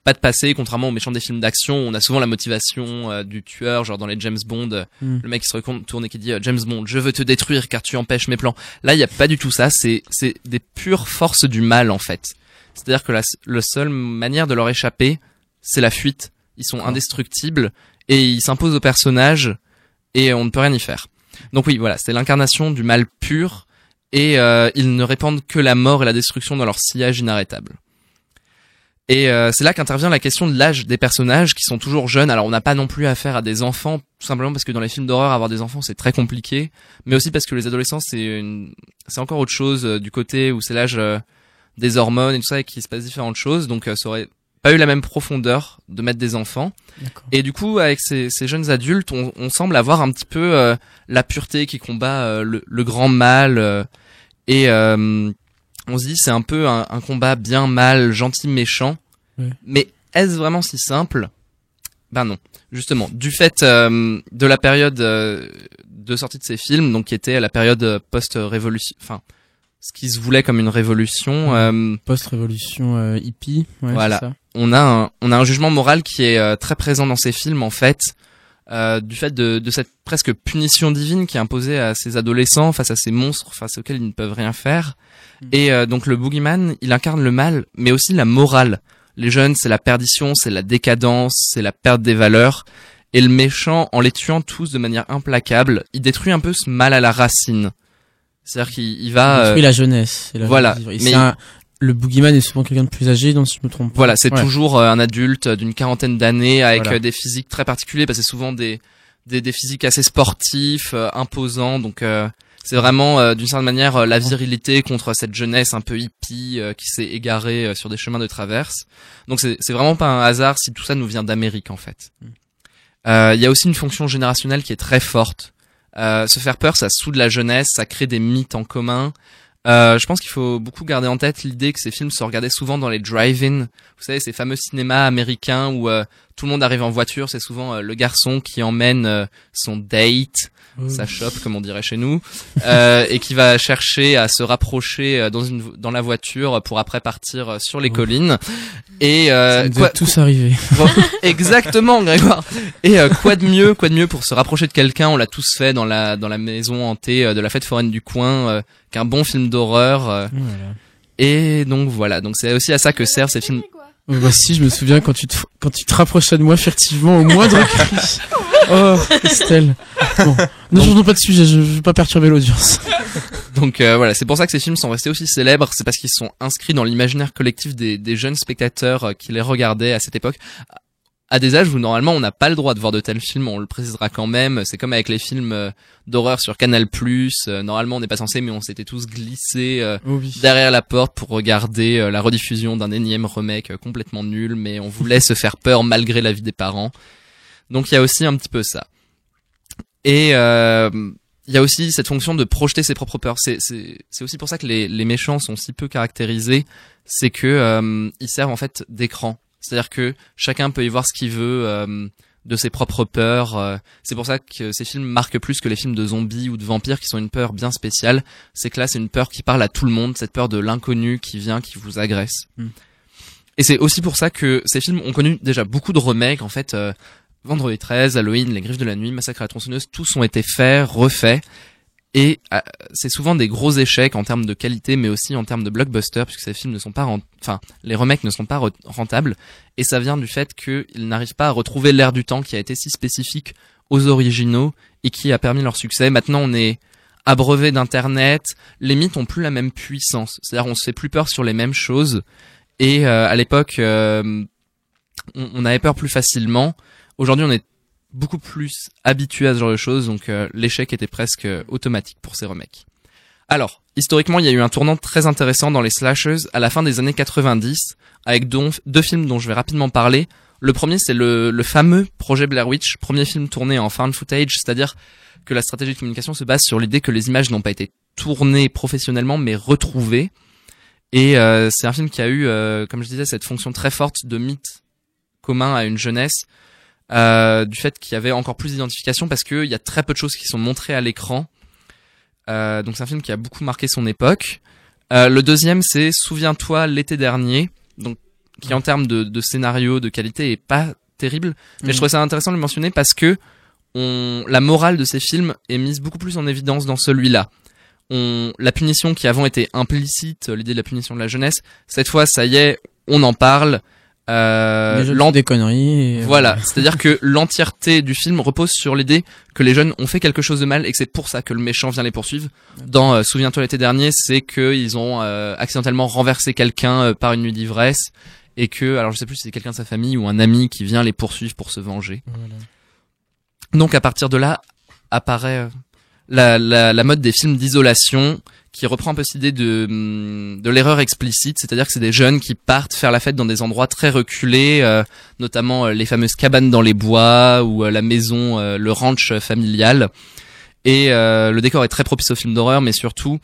pas de passé, contrairement aux méchants des films d'action. On a souvent la motivation euh, du tueur, genre dans les James Bond, euh, mm. le mec qui se retourne et qui dit James Bond, je veux te détruire car tu empêches mes plans. Là, il y a pas du tout ça. C'est c'est des pures forces du mal en fait. C'est-à-dire que la, la seule manière de leur échapper, c'est la fuite. Ils sont indestructibles et ils s'imposent au personnage et on ne peut rien y faire. Donc oui, voilà, c'est l'incarnation du mal pur et euh, ils ne répandent que la mort et la destruction dans leur sillage inarrêtable. Et euh, c'est là qu'intervient la question de l'âge des personnages qui sont toujours jeunes. Alors on n'a pas non plus affaire à des enfants, tout simplement parce que dans les films d'horreur, avoir des enfants c'est très compliqué, mais aussi parce que les adolescents c'est une... c'est encore autre chose euh, du côté où c'est l'âge euh, des hormones et tout ça et qu'il se passe différentes choses. Donc ça aurait pas eu la même profondeur de mettre des enfants. Et du coup, avec ces, ces jeunes adultes, on, on, semble avoir un petit peu la pureté qui combat le, le, grand mal. et on se dit c'est un peu un, combat bien mal, gentil, méchant. Mais est-ce vraiment si simple? Ben non. Justement, du fait euh, de la période euh, de sortie de ces films, donc qui était la période euh, post-révolution, enfin ce qui se voulait comme une révolution. Post-révolution hippie. voilà. On a un, on a un jugement moral qui est très présent dans ces films en fait. du fait de, de, cette presque punition divine qui est imposée à ces adolescents face à ces monstres face auxquels ils ne peuvent rien faire. Mm. Et euh, donc le boogeyman, il incarne le mal, mais aussi la morale. Les jeunes, c'est la perdition, c'est la décadence, c'est la perte des valeurs. Et le méchant, en les tuant tous de manière implacable, il détruit un peu ce mal à la racine. C'est-à-dire qu'il va... Il détruit la jeunesse. La voilà. mais le boogeyman est souvent quelqu'un de plus âgé, donc si je me trompe pas. Voilà, c'est toujours euh, un adulte d'une quarantaine d'années avec euh, des physiques très particuliers, parce que c'est souvent des, des, des physiques assez sportifs, imposants, donc c'est vraiment euh, d'une certaine manière euh, la virilité contre cette jeunesse un peu hippie euh, qui s'est égarée sur des chemins de traverse. Donc c'est c'est vraiment pas un hasard si tout ça nous vient d'Amérique en fait. Mm. Il y a aussi une fonction générationnelle qui est très forte. se faire peur, ça soude la jeunesse, ça crée des mythes en commun. Euh, je pense qu'il faut beaucoup garder en tête l'idée que ces films se regardaient souvent dans les drive-in. Vous savez, ces fameux cinémas américains où tout le monde arrive en voiture. C'est souvent le garçon qui emmène son date sa chope comme on dirait chez nous, euh, et qui va chercher à se rapprocher euh, dans une dans la voiture pour après partir euh, sur les collines. Et euh, quoi, tous arriver. exactement, Grégoire. Et quoi de mieux, quoi de mieux pour se rapprocher de quelqu'un? On l'a tous fait dans la dans la maison hantée de la fête foraine du coin, qu'un bon film d'horreur. Et donc voilà, donc c'est aussi à ça que servent ces films. Voici, je me souviens quand tu te, quand tu te rapprochais de moi furtivement au moindre cri. Oh, Estelle. Bon. Ne changeons pas de sujet, je, je veux pas perturber l'audience. Donc euh, voilà, c'est pour ça que ces films sont restés aussi célèbres, c'est parce qu'ils sont inscrits dans l'imaginaire collectif des, des, jeunes spectateurs euh, qui les regardaient à cette époque. À des âges où normalement on n'a pas le droit de voir de tels films, on le précisera quand même. C'est comme avec les films euh, d'horreur sur Canal+. normalement on n'est pas censé, mais on s'était tous glissés oh derrière la porte pour regarder la rediffusion d'un énième remake complètement nul, mais on voulait se faire peur malgré l'avis des parents. Donc il y a aussi un petit peu ça. Et euh, il y a aussi cette fonction de projeter ses propres peurs. C'est c'est aussi pour ça que les, les méchants sont si peu caractérisés, c'est que euh, ils servent en fait d'écran. C'est-à-dire que chacun peut y voir ce qu'il veut euh, de ses propres peurs. Euh. c'est pour ça que ces films marquent plus que les films de zombies ou de vampires qui sont une peur bien spéciale. C'est que là c'est une peur qui parle à tout le monde, cette peur de l'inconnu qui vient, qui vous agresse. Hmm. Et c'est aussi pour ça que ces films ont connu déjà beaucoup de remakes. En fait, euh, Vendredi 13, Halloween, Les Griffes de la Nuit, Massacre à la tronçonneuse, tous ont été faits, refaits. Et euh, c'est souvent des gros échecs en termes de qualité, mais aussi en termes de blockbuster, puisque ces films ne sont pas, enfin, les remakes ne sont pas rentables. Et ça vient du fait qu'ils n'arrivent pas à retrouver l'air du temps qui a été si spécifique aux originaux et qui a permis leur succès. Maintenant, on est abreuvé d'internet, les mythes ont plus la même puissance. C'est-à-dire, on se fait plus peur sur les mêmes choses. Et euh, à l'époque, euh, on, on avait peur plus facilement. Aujourd'hui, on est beaucoup plus habitué à ce genre de choses, donc euh, l'échec était presque euh, automatique pour ces remakes. Alors, historiquement, il y a eu un tournant très intéressant dans les slashers à la fin des années 90, avec deux films dont je vais rapidement parler. Le premier, c'est le, le, fameux projet Blair Witch, premier film tourné en found footage, c'est-à-dire que la stratégie de communication se base sur l'idée que les images n'ont pas été tournées professionnellement, mais retrouvées. Et euh, c'est un film qui a eu, comme je disais, cette fonction très forte de mythe commun à une jeunesse, euh, du fait qu'il y avait encore plus d'identification parce qu'il y a très peu de choses qui sont montrées à l'écran. Euh, donc c'est un film qui a beaucoup marqué son époque. Euh, le deuxième c'est Souviens-toi l'été dernier, donc qui en termes de, de, scénario, de qualité est pas terrible, mais je mm. trouvais ça intéressant de le mentionner parce que on, la morale de ces films est mise beaucoup plus en évidence dans celui-là. On, la punition qui avant était implicite, l'idée de la punition de la jeunesse, cette fois ça y est, on en parle, euh, des conneries. Voilà, c'est-à-dire que l'entièreté du film repose sur l'idée que les jeunes ont fait quelque chose de mal et que c'est pour ça que le méchant vient les poursuivre. Dans euh, Souviens-toi l'été dernier, c'est qu'ils ont euh, accidentellement renversé quelqu'un euh, par une nuit d'ivresse et que alors je sais plus si c'est quelqu'un de sa famille ou un ami qui vient les poursuivre pour se venger. Donc à partir de là apparaît la, la, la mode des films d'isolation qui reprend un peu cette idée de, hum, de l'erreur explicite, c'est-à-dire que c'est des jeunes qui partent faire la fête dans des endroits très reculés, euh, notamment euh, les fameuses cabanes dans les bois ou euh, la maison, le ranch familial. Et le décor est très propice aux films d'horreur, mais surtout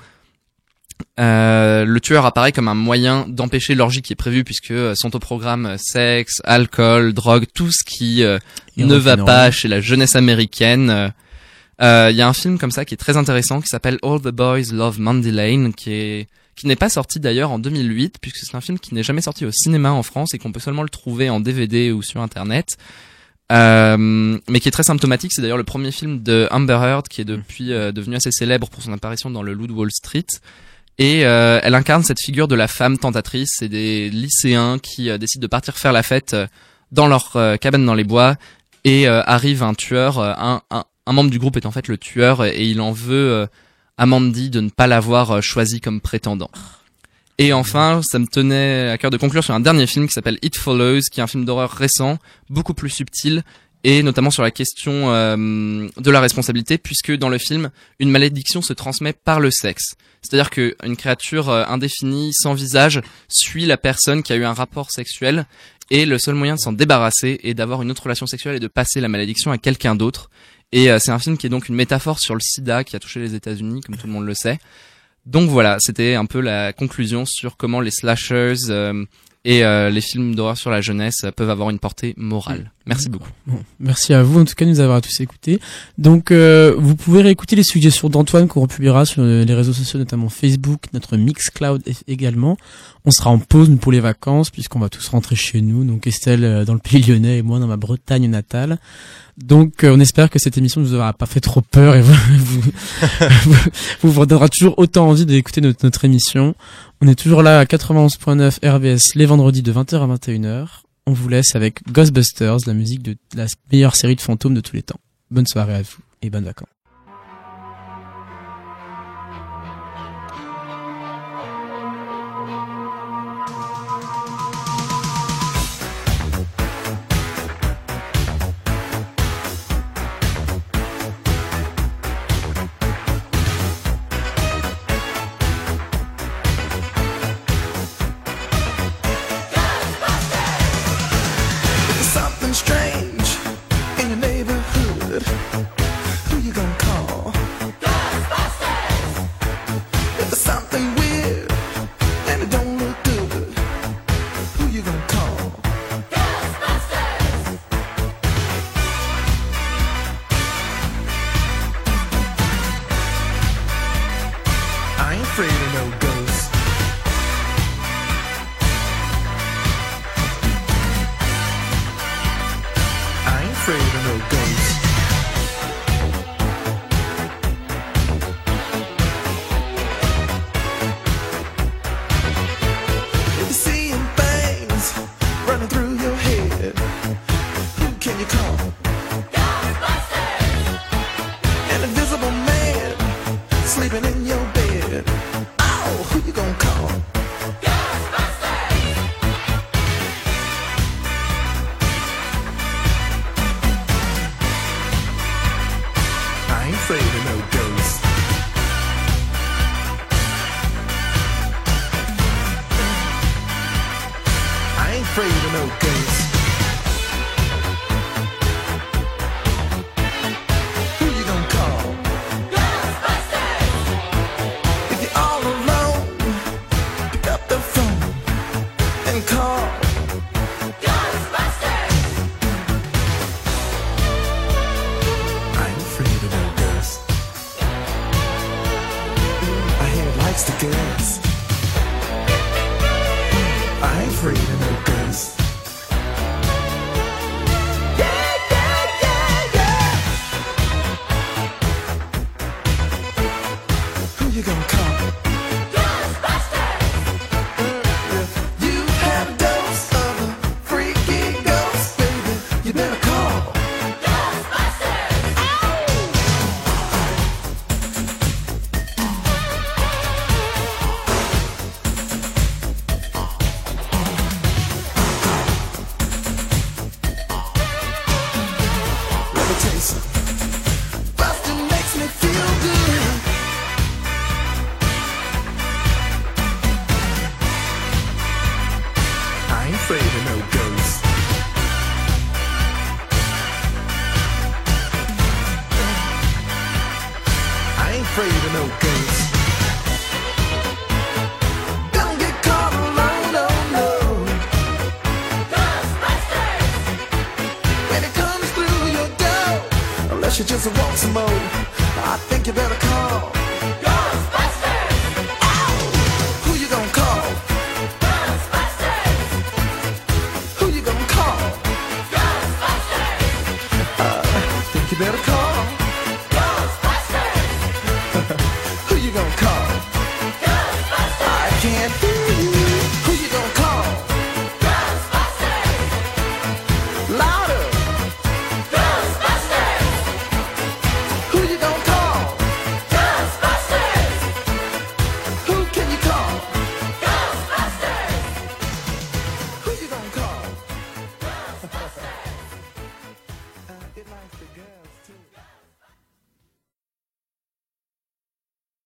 le tueur apparaît comme un moyen d'empêcher l'orgie qui est prévue puisque sont au programme sexe, alcool, drogue, tout ce qui ne va pas chez la jeunesse américaine il euh, y a un film comme ça qui est très intéressant qui s'appelle All the Boys Love Mandy Lane qui est qui n'est pas sorti d'ailleurs en 2008 puisque c'est un film qui n'est jamais sorti au cinéma en France et qu'on peut seulement le trouver en DVD ou sur internet. Euh, mais qui est très symptomatique, c'est d'ailleurs le premier film de Amber Heard qui est depuis euh, devenu assez célèbre pour son apparition dans le Loup Wall Street. Et euh, elle incarne cette figure de la femme tentatrice. C'est des lycéens qui décident de partir faire la fête dans leur cabane dans les bois et arrive un tueur, un, un, un membre du groupe est en fait le tueur et il en veut euh, à Mandy de ne pas l'avoir euh, choisi comme prétendant. Et enfin, ça me tenait à cœur de conclure sur un dernier film qui s'appelle It Follows, qui est un film d'horreur récent, beaucoup plus subtil, et notamment sur la question euh, de la responsabilité, puisque dans le film, une malédiction se transmet par le sexe. C'est-à-dire qu'une créature indéfinie, sans visage, suit la personne qui a eu un rapport sexuel, et le seul moyen de s'en débarrasser est d'avoir une autre relation sexuelle et de passer la malédiction à quelqu'un d'autre. Et euh, c'est un film qui est donc une métaphore sur le sida qui a touché les États-Unis, comme tout le monde le sait. Donc voilà, c'était un peu la conclusion sur comment les slashers euh, et euh, les films d'horreur sur la jeunesse peuvent avoir une portée morale. Merci beaucoup. merci à vous en tout cas de nous avoir tous écoutés. Donc vous pouvez réécouter les suggestions d'Antoine qu'on republiera sur les réseaux sociaux, notamment Facebook, notre Mixcloud également. On sera en pause pour les vacances puisqu'on va tous rentrer chez nous. Donc Estelle dans le pays lyonnais et moi dans ma Bretagne natale. Donc, euh, on espère que cette émission ne vous aura pas fait trop peur et vous vous, vous, donnera toujours autant envie d'écouter notre, notre émission. On est toujours là à 91.9 RVS les vendredis de 20h à 21h. On vous laisse avec Ghostbusters, la musique de la meilleure série de fantômes de tous les temps. Bonne soirée à vous et bonnes vacances.